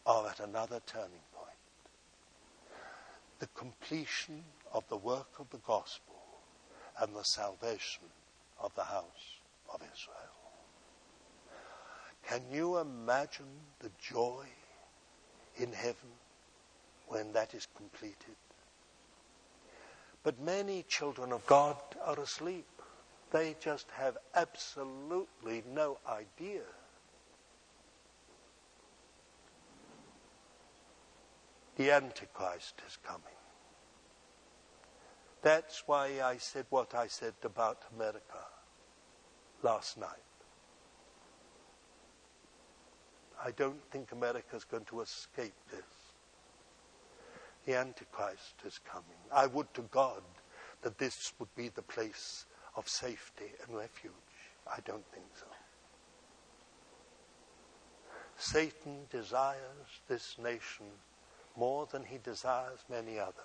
are at another turning point. The completion of the work of the gospel and the salvation of the house of Israel. Can you imagine the joy in heaven when that is completed? But many children of God are asleep. They just have absolutely no idea. The Antichrist is coming. That's why I said what I said about America last night. I don't think America is going to escape this. The Antichrist is coming. I would to God that this would be the place of safety and refuge. I don't think so. Satan desires this nation more than he desires many others.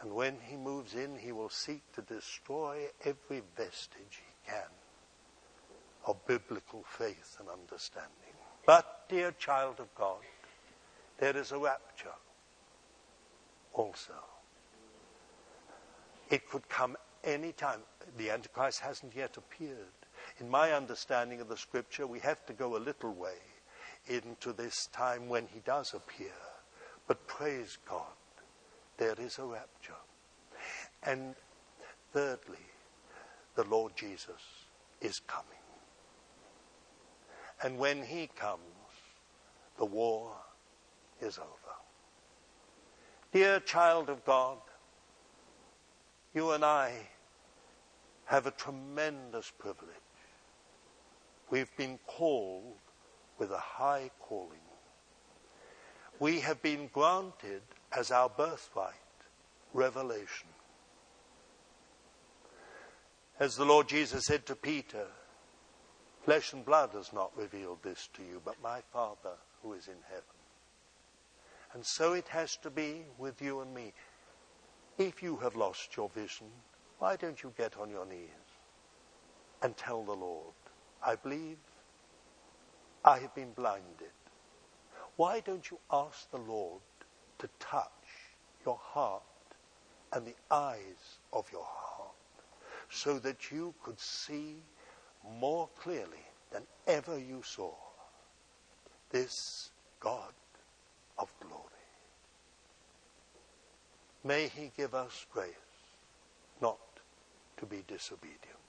And when he moves in, he will seek to destroy every vestige he can of biblical faith and understanding. But, dear child of God, there is a rapture also. It could come any time. The Antichrist hasn't yet appeared. In my understanding of the scripture, we have to go a little way into this time when he does appear. But praise God, there is a rapture. And thirdly, the Lord Jesus is coming. And when he comes, the war is over. Dear child of God, you and I have a tremendous privilege. We've been called with a high calling. We have been granted as our birthright revelation. As the Lord Jesus said to Peter, Flesh and blood has not revealed this to you, but my Father who is in heaven. And so it has to be with you and me. If you have lost your vision, why don't you get on your knees and tell the Lord, I believe I have been blinded. Why don't you ask the Lord to touch your heart and the eyes of your heart so that you could see more clearly than ever you saw this God of glory. May He give us grace not to be disobedient.